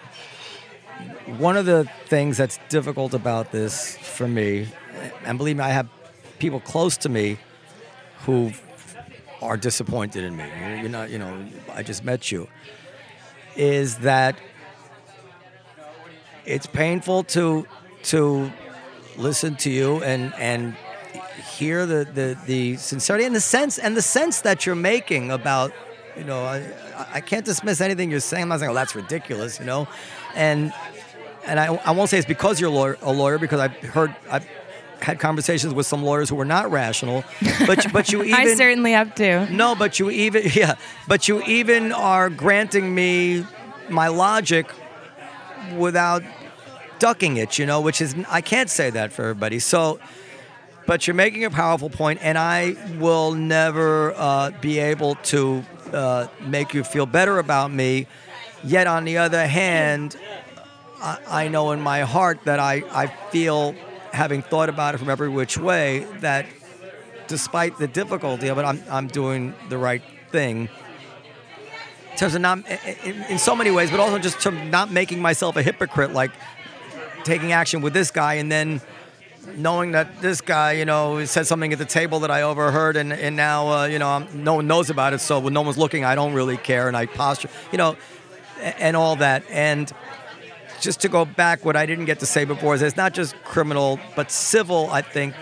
one of the things that's difficult about this for me, and believe me, I have people close to me who are disappointed in me. You're- not, you know, I just met you. Is that it's painful to to listen to you and and hear the, the, the sincerity and the sense and the sense that you're making about you know I, I can't dismiss anything you're saying I'm not saying oh that's ridiculous you know and and I, I won't say it's because you're a lawyer, a lawyer because I've heard I've had conversations with some lawyers who were not rational but you- but you even I certainly have to. no, but you even yeah, but you even are granting me my logic without ducking it, you know, which is I can't say that for everybody. So but you're making a powerful point and I will never uh, be able to uh, make you feel better about me. Yet on the other hand, I, I know in my heart that I, I feel, having thought about it from every which way, that despite the difficulty of it, I'm, I'm doing the right thing. In terms of not, in, in so many ways, but also just to not making myself a hypocrite, like taking action with this guy and then knowing that this guy, you know, said something at the table that I overheard, and, and now, uh, you know, I'm, no one knows about it. So when no one's looking, I don't really care, and I posture, you know, a- and all that. And just to go back, what I didn't get to say before is it's not just criminal, but civil. I think,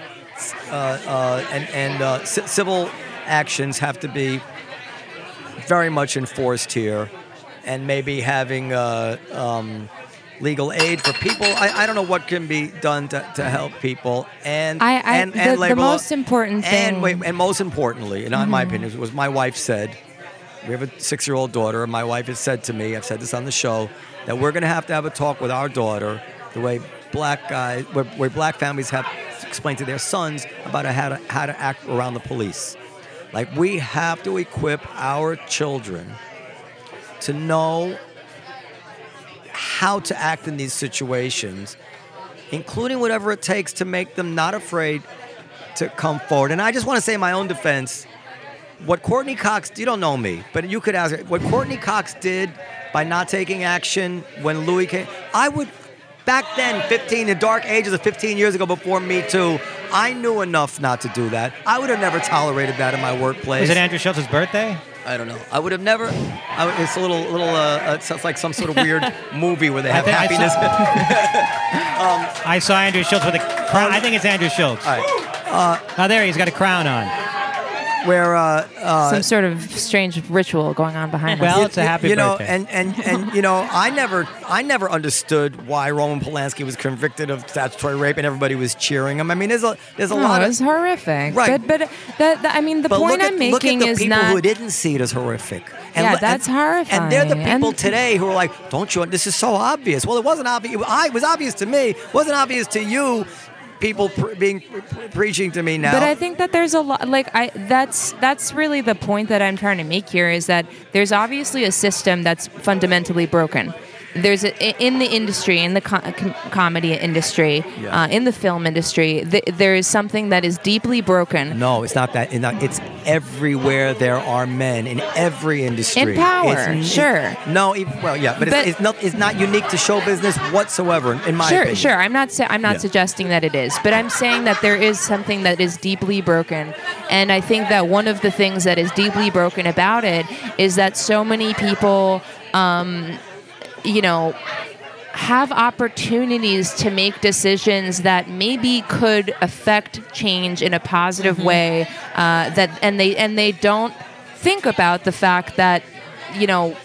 uh, uh, and and uh, ci- civil actions have to be very much enforced here, and maybe having uh, um, legal aid for people. I, I don't know what can be done to, to help people, and I- I- and, the- and the law. most important and thing- wait, and most importantly, and not in my Mm-hmm. opinion, was my wife said. We have a six-year-old daughter, and my wife has said to me, I've said this on the show, that we're going to have to have a talk with our daughter, the way black guys, where, where black families have explained to their sons about how to how to act around the police. Like we have to equip our children to know how to act in these situations, including whatever it takes to make them not afraid to come forward. And I just want to say in my own defense, what Courteney Cox, you don't know me, but you could ask what Courteney Cox did by not taking action when Louis came, I would, back then, 15, the dark ages of 15 years ago before Me Too, I knew enough not to do that. I would have never tolerated that in my workplace. Was it Andrew Schulz's birthday? I don't know. I would have never. I, it's a little, little. Uh, uh, it sounds like some sort of weird movie where they I have think I saw- happiness. I saw Andrew Schulz with a crown. I think it's Andrew Schulz. All right. Oh, there he's got a crown on. Where uh, uh, Some sort of strange ritual going on behind Well, us. Well, it's a happy you know, birthday. and, and and you know, I never I never understood why Roman Polanski was convicted of statutory rape and everybody was cheering him. I mean, there's a there's a No, lot it of was horrific. Right. But but that, that- I mean the but point look at, I'm look at making the is people not who didn't see it as horrific. And Yeah, li- that's and, And they're the people And- today who are like, "Don't you? This is so obvious." Well, it wasn't obvious. I it was obvious to me. It wasn't obvious to you. People pre- being pre- preaching to me now. But I think that there's a lot like I that's that's really the point that I'm trying to make here is that there's obviously a system that's fundamentally broken. There's a, in the industry, in the co- com- comedy industry, Yeah. uh, in the film industry, th- there is something that is deeply broken. No, it's not that. It's, not, it's everywhere there are men in every industry. In power, It's- sure. no, e- well, yeah, but, But- it's, it's not. It's not unique to show business whatsoever, in my sure, opinion. sure. I'm not. Sa- I'm not Yeah. suggesting that it is, but I'm saying that there is something that is deeply broken, and I think that one of the things that is deeply broken about it is that so many people, um, you know, have opportunities to make decisions that maybe could affect change in a positive way. Uh, that and they and they don't think about the fact that you know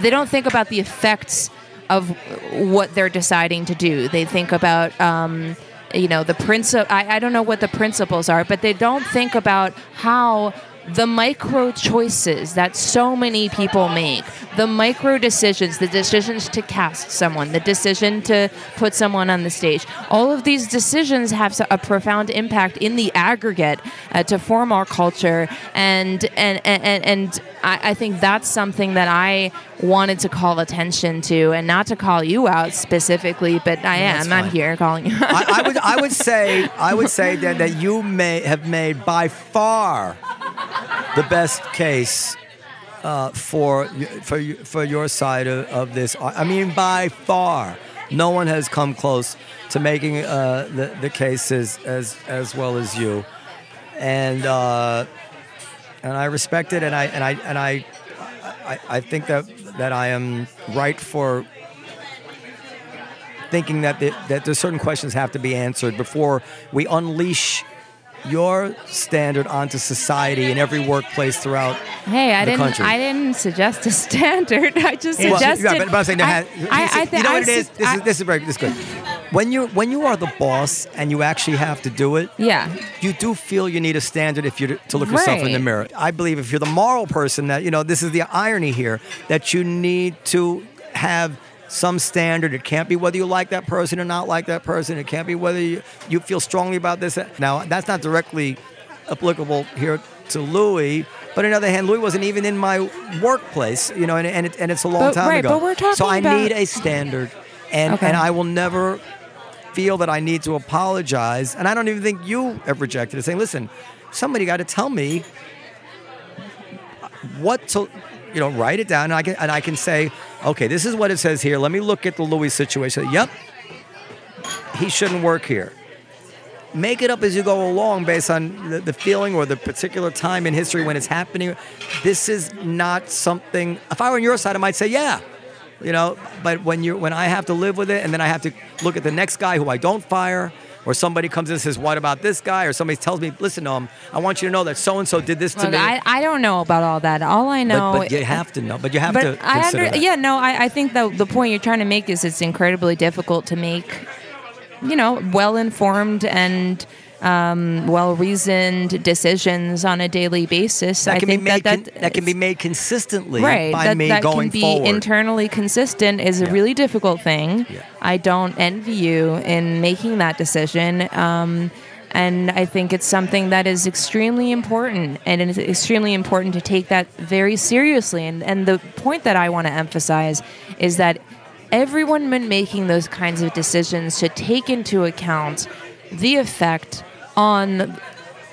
they don't think about the effects of what they're deciding to do. They think about um, you know the principle I, I don't know what the principles are but they don't think about how the micro choices that so many people make, the micro decisions, the decisions to cast someone, the decision to put someone on the stage, all of these decisions have a profound impact in the aggregate uh, to form our culture. And and and, and, I, I think that's something that I wanted to call attention to, and not to call you out specifically, but I am. I'm here calling you. out. I, I would I would say I would say that, that you may have made by far the best case uh, for for for your side of, of this. I mean, by far, no one has come close to making uh, the the case as, as as well as you, and uh, and I respect it, and I and I and I I, I think that that I am right for thinking that the, that there's certain questions have to be answered before we unleash your standard onto society in every workplace throughout. Hey, I the didn't. country. I didn't suggest a standard. I just Well, suggested. yeah, but, but I'm saying I, you see- I you know what it is. This is this is very this is good. When you when you are the boss and you actually have to do it, Yeah. you do feel you need a standard if you're to, to look yourself in the mirror. I believe if you're the moral person, that you know this is the irony here that you need to have some standard. It can't be whether you like that person or not like that person. It can't be whether you, you feel strongly about this. Now that's not directly applicable here to Louis. But on the other hand, Louis wasn't even in my workplace, you know, and, and, it, and it's a long But- time right, ago. but we're talking so I about- need a standard, and Okay. and I will never feel that I need to apologize. And I don't even think you have rejected it, saying, listen, somebody got to tell me what to, you know, write it down. And I can, and I can say, okay, this is what it says here. Let me look at the Louis situation. Yep, he shouldn't work here. Make it up as you go along based on the, the feeling or the particular time in history when it's happening. This is not something, if I were on your side, I might say, yeah, you know, but when you when I have to live with it and then I have to look at the next guy who I don't fire, or somebody comes in and says, "What about this guy?" or somebody tells me, "Listen, to him, I want you to know that so and so did this to me." I, I don't know about all that. All I know. but, but you have to know. But you have but to I under, that. yeah no I, I think the the point you're trying to make is it's incredibly difficult to make you know well informed and um, well reasoned decisions on a daily basis. That I can be think made. that, con- that, that can be made consistently right by that, me that going can be forward. internally consistent is a Yeah. really difficult thing. Yeah. I don't envy you in making that decision. Um, and I think it's something that is extremely important, and it's extremely important to take that very seriously. And, and the point that I want to emphasize is that everyone when making those kinds of decisions should take into account the effect on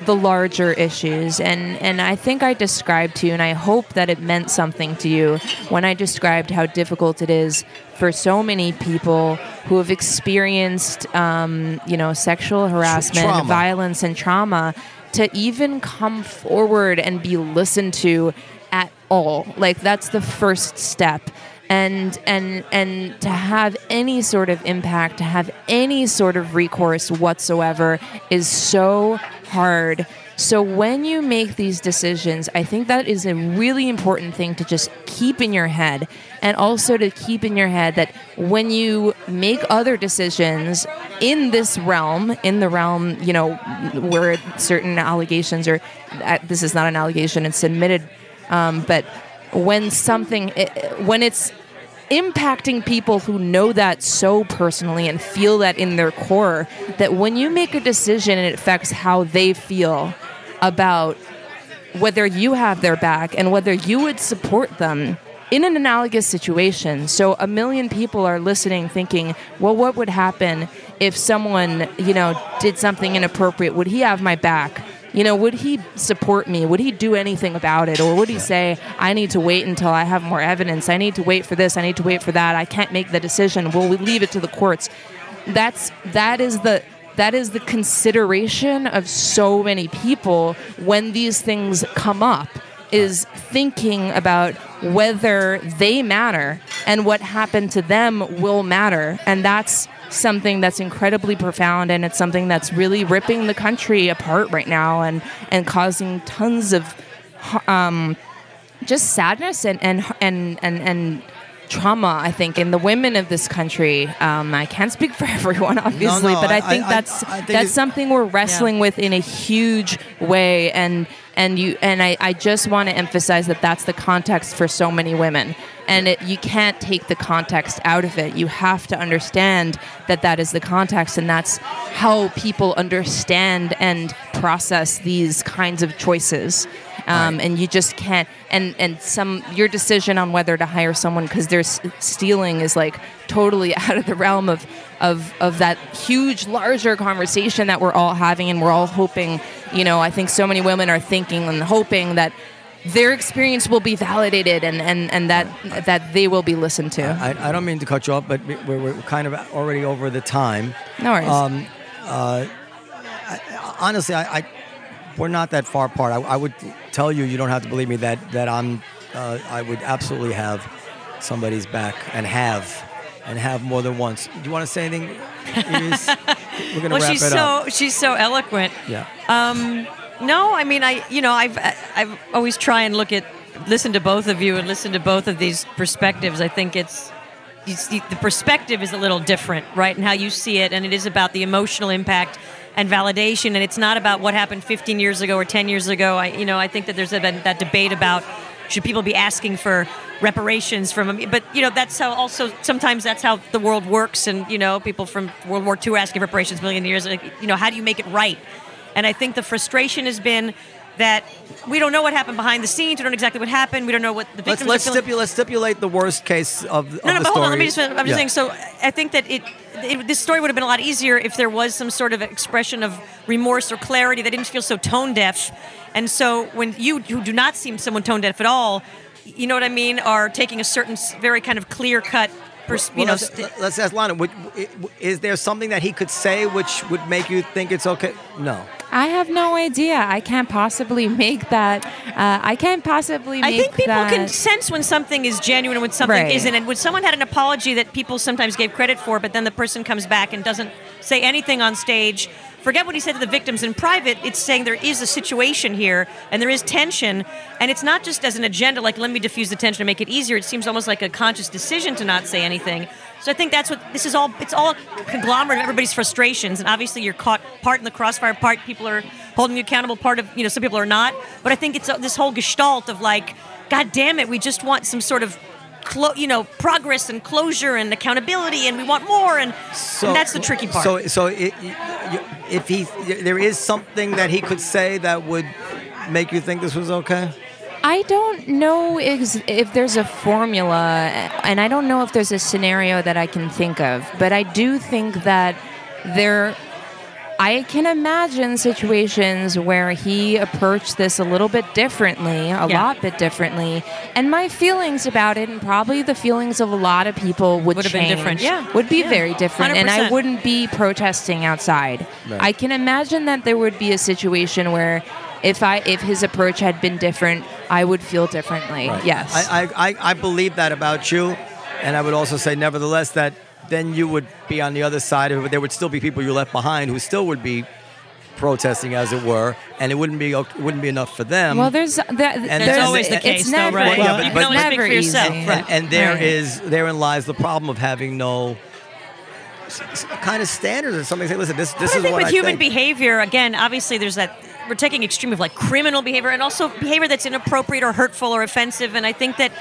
the larger issues. And and I think I described to you and I hope that it meant something to you when I described how difficult it is for so many people who have experienced um, you know sexual harassment trauma. violence and trauma to even come forward and be listened to at all. Like that's the first step and and and to have any sort of impact to have any sort of recourse whatsoever is so hard. So when you make these decisions i think that is a really important thing to just keep in your head and also to keep in your head that when you make other decisions in this realm in the realm you know where certain allegations are uh, this is not an allegation it's admitted um, but when something when it's impacting people who know that so personally and feel that in their core that when you make a decision it affects how they feel about whether you have their back and whether you would support them in an analogous situation. So a million people are listening thinking, well, what would happen if someone, you know, did something inappropriate? Would he have my back? You know, would he support me? Would he do anything about it? Or would he say, I need to wait until I have more evidence? I need to wait for this. I need to wait for that. I can't make the decision. Will we leave it to the courts? That's that is the that is the consideration of so many people when these things come up is thinking about whether they matter and what happened to them will matter and that's something that's incredibly profound and it's something that's really ripping the country apart right now and and causing tons of um, just sadness and and and and, and trauma. I think in the women of this country. Um, I can't speak for everyone, obviously, no, but I I- think I- that's I think that's something we're wrestling with in a huge way, and and you and I, I just want to emphasize that that's the context for so many women, and it, you can't take the context out of it. You have to understand that that is the context, and that's how people understand and process these kinds of choices. Um, Right. And you just can't. And and some your decision on whether to hire someone because they're s- stealing is like totally out of the realm of of of that huge larger conversation that we're all having and we're all hoping. You know, I think so many women are thinking and hoping that their experience will be validated and and and that that they will be listened to. I, I don't mean to cut you off, but we- we're, we're kind of already over the time. no worries. Um, uh, I, honestly, I, I we're not that far apart. I, I would tell you, you don't have to believe me that that I'm. Uh, I would absolutely have somebody's back and have and have more than once. Do you want to say anything? We're gonna Well, wrap she's it so up. she's so eloquent. Yeah. Um, no, I mean, I you know, I've I've always try and look at, listen to both of you and listen to both of these perspectives. I think it's. You see, the perspective is a little different, right? And how you see it, and it is about the emotional impact and validation, and it's not about what happened 15 years ago or 10 years ago. I, you know, I think that there's been that debate about should people be asking for reparations from, but you know, that's how also sometimes that's how the world works, and you know, people from World War II are asking for reparations million years. You know, how do you make it right? And I think the frustration has been that we don't know what happened behind the scenes. We don't know exactly what happened. We don't know what the Let's victims let's are feeling. stipulate, stipulate the worst case of, of No, no, the but hold on. Let me just. I'm just Yeah. saying. So I think that it, it, this story would have been a lot easier if there was some sort of expression of remorse or clarity that didn't feel so tone deaf. And so when you who do not seem someone tone deaf at all, you know what I mean, are taking a certain very kind of clear cut. Pers- Well, you know, let's, st- let's ask Lana. Would, is there something that he could say which would make you think it's okay? No. I have no idea. I can't possibly make that. Uh, I can't possibly. I think people that. can sense when something is genuine and when something Right. isn't. And when someone had an apology that people sometimes gave credit for, but then the person comes back and doesn't say anything on stage, forget what he said to the victims in private. It's saying there is a situation here and there is tension. And it's not just as an agenda, like let me diffuse the tension and make it easier. It seems almost like a conscious decision to not say anything. So I think that's what this is all. It's all conglomerate of everybody's frustrations, and obviously you're caught part in the crossfire. Part people are holding you accountable. Part of you know some people are not. But I think it's uh, this whole gestalt of like, God damn it, we just want some sort of, clo- you know, progress and closure and accountability, and we want more, and, So and that's the tricky part. So, so it, if he, there is something that he could say that would make you think this was okay. I don't know ex- if there's a formula, and I don't know if there's a scenario that I can think of, but I do think that there. I can imagine situations where he approached this a little bit differently, a Yeah. lot bit differently, and my feelings about it, and probably the feelings of a lot of people would, Would have been change, different. Yeah. would be Yeah. very different, and I wouldn't be protesting outside. Right. I can imagine that there would be a situation where, if I if his approach had been different, I would feel differently. Yes. I, I, I, I believe that about you, and I would also say, nevertheless, that then you would be on the other side of it. There would still be people you left behind who still would be protesting, as it were, and it wouldn't be it wouldn't be enough for them. well, there's that. That's there's, always the it's case, though, never, right? Yeah, but- you but- can only it's speak never for yourself, easy. right? and there Right. is therein lies the problem of having no s- s- kind of standards. Or somebody say, listen, this this But I is think what with I human think. behavior, again, obviously there's that we're taking extreme of like criminal behavior and also behavior that's inappropriate or hurtful or offensive. And I think that,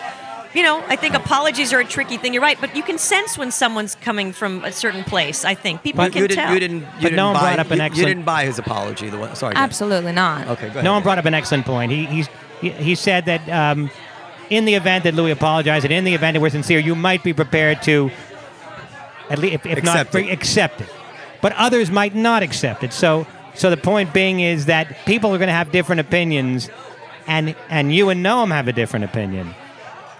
you know, I think apologies are a tricky thing. You're right, but you can sense when someone's coming from a certain place. I think people But can you didn't, tell. you didn't, you But didn't no one buy, brought up an you, you didn't buy his apology. The one, sorry, go ahead. Absolutely not. Okay, go ahead. Noam brought up an excellent point. He he's, he, he said that um, in the event that Louis apologized and in the event that we're sincere, you might be prepared to at least if, if not Accept it. accept it, but others might not accept it. So so the point being is that people are going to have different opinions, and and you and Noam have a different opinion.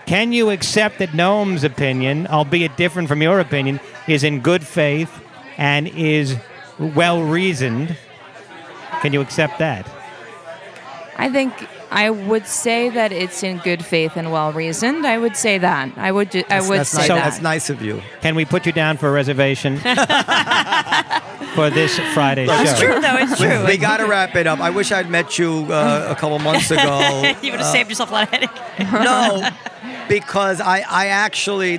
Can you accept that Noam's opinion, albeit different from your opinion, is in good faith and is well reasoned? Can you accept that? I think I would say that it's in good faith and well reasoned. I would say that. I would. ju- I would that's say nice, that. That's nice of you. Can we put you down for a reservation for this Friday show? It's true, though. It's true. We got to wrap it up. I wish I'd met you uh, a couple months ago. you would have saved yourself a lot of headache. no, because I, I actually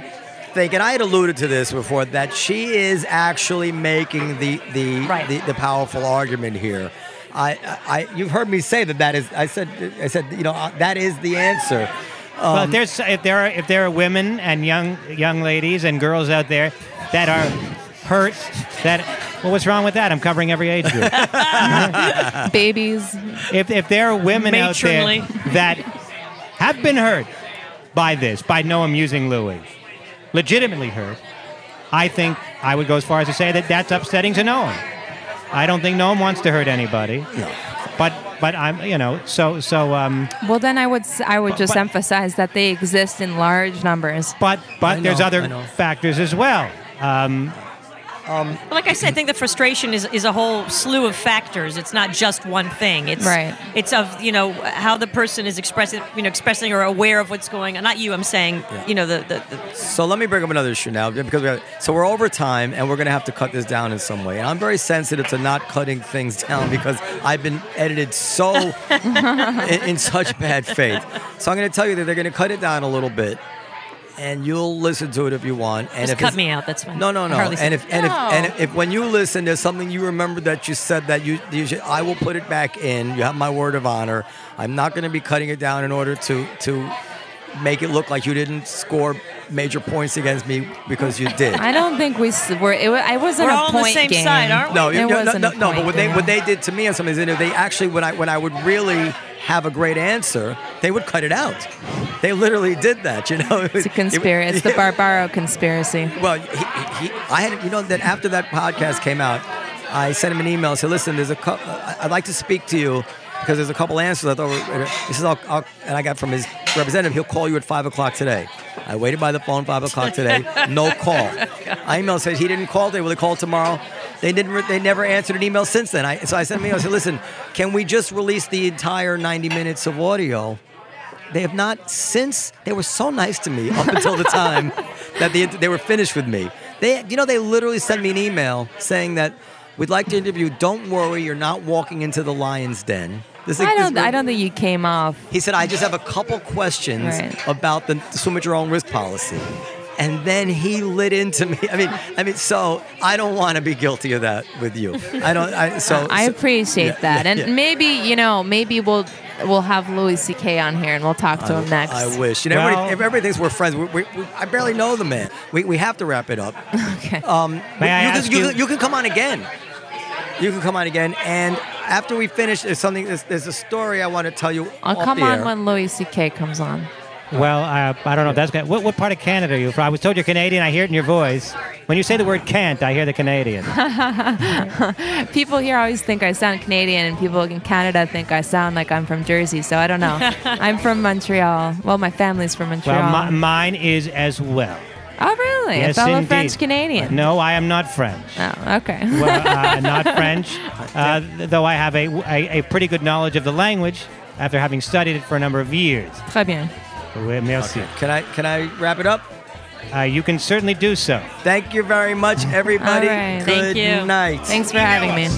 think, and I had alluded to this before, that she is actually making the the Right. the, the powerful argument here. I, I, you've heard me say that that is. I said, I said, you know, uh, that is the answer. well, Um, if there's if there are if there are women and young young ladies and girls out there that are hurt, that well, what's wrong with that? I'm covering every age group. Babies. if if there are women out there that have been hurt by this, by Noam using Louis, legitimately hurt, I think I would go as far as to say that that's upsetting to Noam. I don't think Noam wants to hurt anybody. No. But but I'm you know so so um Well, then I would s- I would just but- emphasize that they exist in large numbers. but but I there's other factors as well. Um, Um, like I said, I think the frustration is, is a whole slew of factors. It's not just one thing. It's Right. It's of you know how the person is expressing you know expressing or aware of what's going on. Not you. I'm saying yeah. you know the, the, the So let me bring up another issue now because we have, so we're over time and we're going to have to cut this down in some way. And I'm very sensitive to not cutting things down because I've been edited so in, in such bad faith. So I'm going to tell you that they're going to cut it down a little bit, and you'll listen to it if you want. And just if cut it's- me out. That's fine. No, no, no. Hardly And said if and if and if, if when you listen, there's something you remember that you said that you, you should, I will put it back in. You have my word of honor. I'm not going to be cutting it down in order to to make it look like you didn't score major points against me because you did. I don't think we were. It, wa- I wasn't We're a all on the point same game. side, aren't we? no, you, no, no, no, no, But point what they what they did to me and something is that they actually when I when I would really have a great answer, they would cut it out. They literally did that. You know, It's a conspiracy. It's the Barbaro conspiracy. Well, he, he, I had, you know, that after that podcast came out, I sent him an email and said, listen, there's a couple, I'd like to speak to you because there's a couple answers I thought were, uh, he says, I'll, I'll, and I got from his representative, he'll call you at five o'clock today. I waited by the phone, five o'clock today, no call. I emailed, said he didn't call today, will he call tomorrow? They didn't. re- They never answered an email since then. I, so I sent an email. I said, "Listen, can we just release the entire 90 minutes of audio they have not since they were so nice to me up until the time that they, they were finished with me. They, you know, they literally sent me an email saying that we'd like to interview. Don't worry, you're not walking into the lion's den. This I don't. I don't think you came off. He said, I just have a couple questions Right. about the swim at your own risk policy. And then he lit into me. I mean, I mean, so I don't want to be guilty of that with you. I don't. I, so I so- appreciate yeah, that, yeah, and yeah. maybe you know, maybe we'll we'll have Louis C.K. on here and we'll talk to him next. I wish. You know, Well- everybody, if everybody thinks we're friends, we, we, we, I barely know the man. We, we have to wrap it up. Okay. Um, May I you, ask can, you, you- can, you can come on again. You can come on again. And after we finish, there's something. There's, there's a story I want to tell you. I'll off come the on when Louis C.K. comes on. Well, uh, I don't know if that's what what part of Canada are you from? I was told you're Canadian. I hear it in your voice. When you say the word "can't," I hear the Canadian. People here always think I sound Canadian, and people in Canada think I sound like I'm from Jersey. So I don't know. I'm from Montreal. Well, my family's from Montreal. Well, mi- mine is as well. oh, really? Yes, a fellow indeed. French Canadian. No, I am not French. Oh, okay. well, uh, not French, uh, though I have a, a, a pretty good knowledge of the language after having studied it for a number of years. Très bien. Oui, Merci. Can I can I wrap it up? Uh, you can certainly do so. Thank you very much, everybody. All right. Good Thank you. night. Thanks for having me.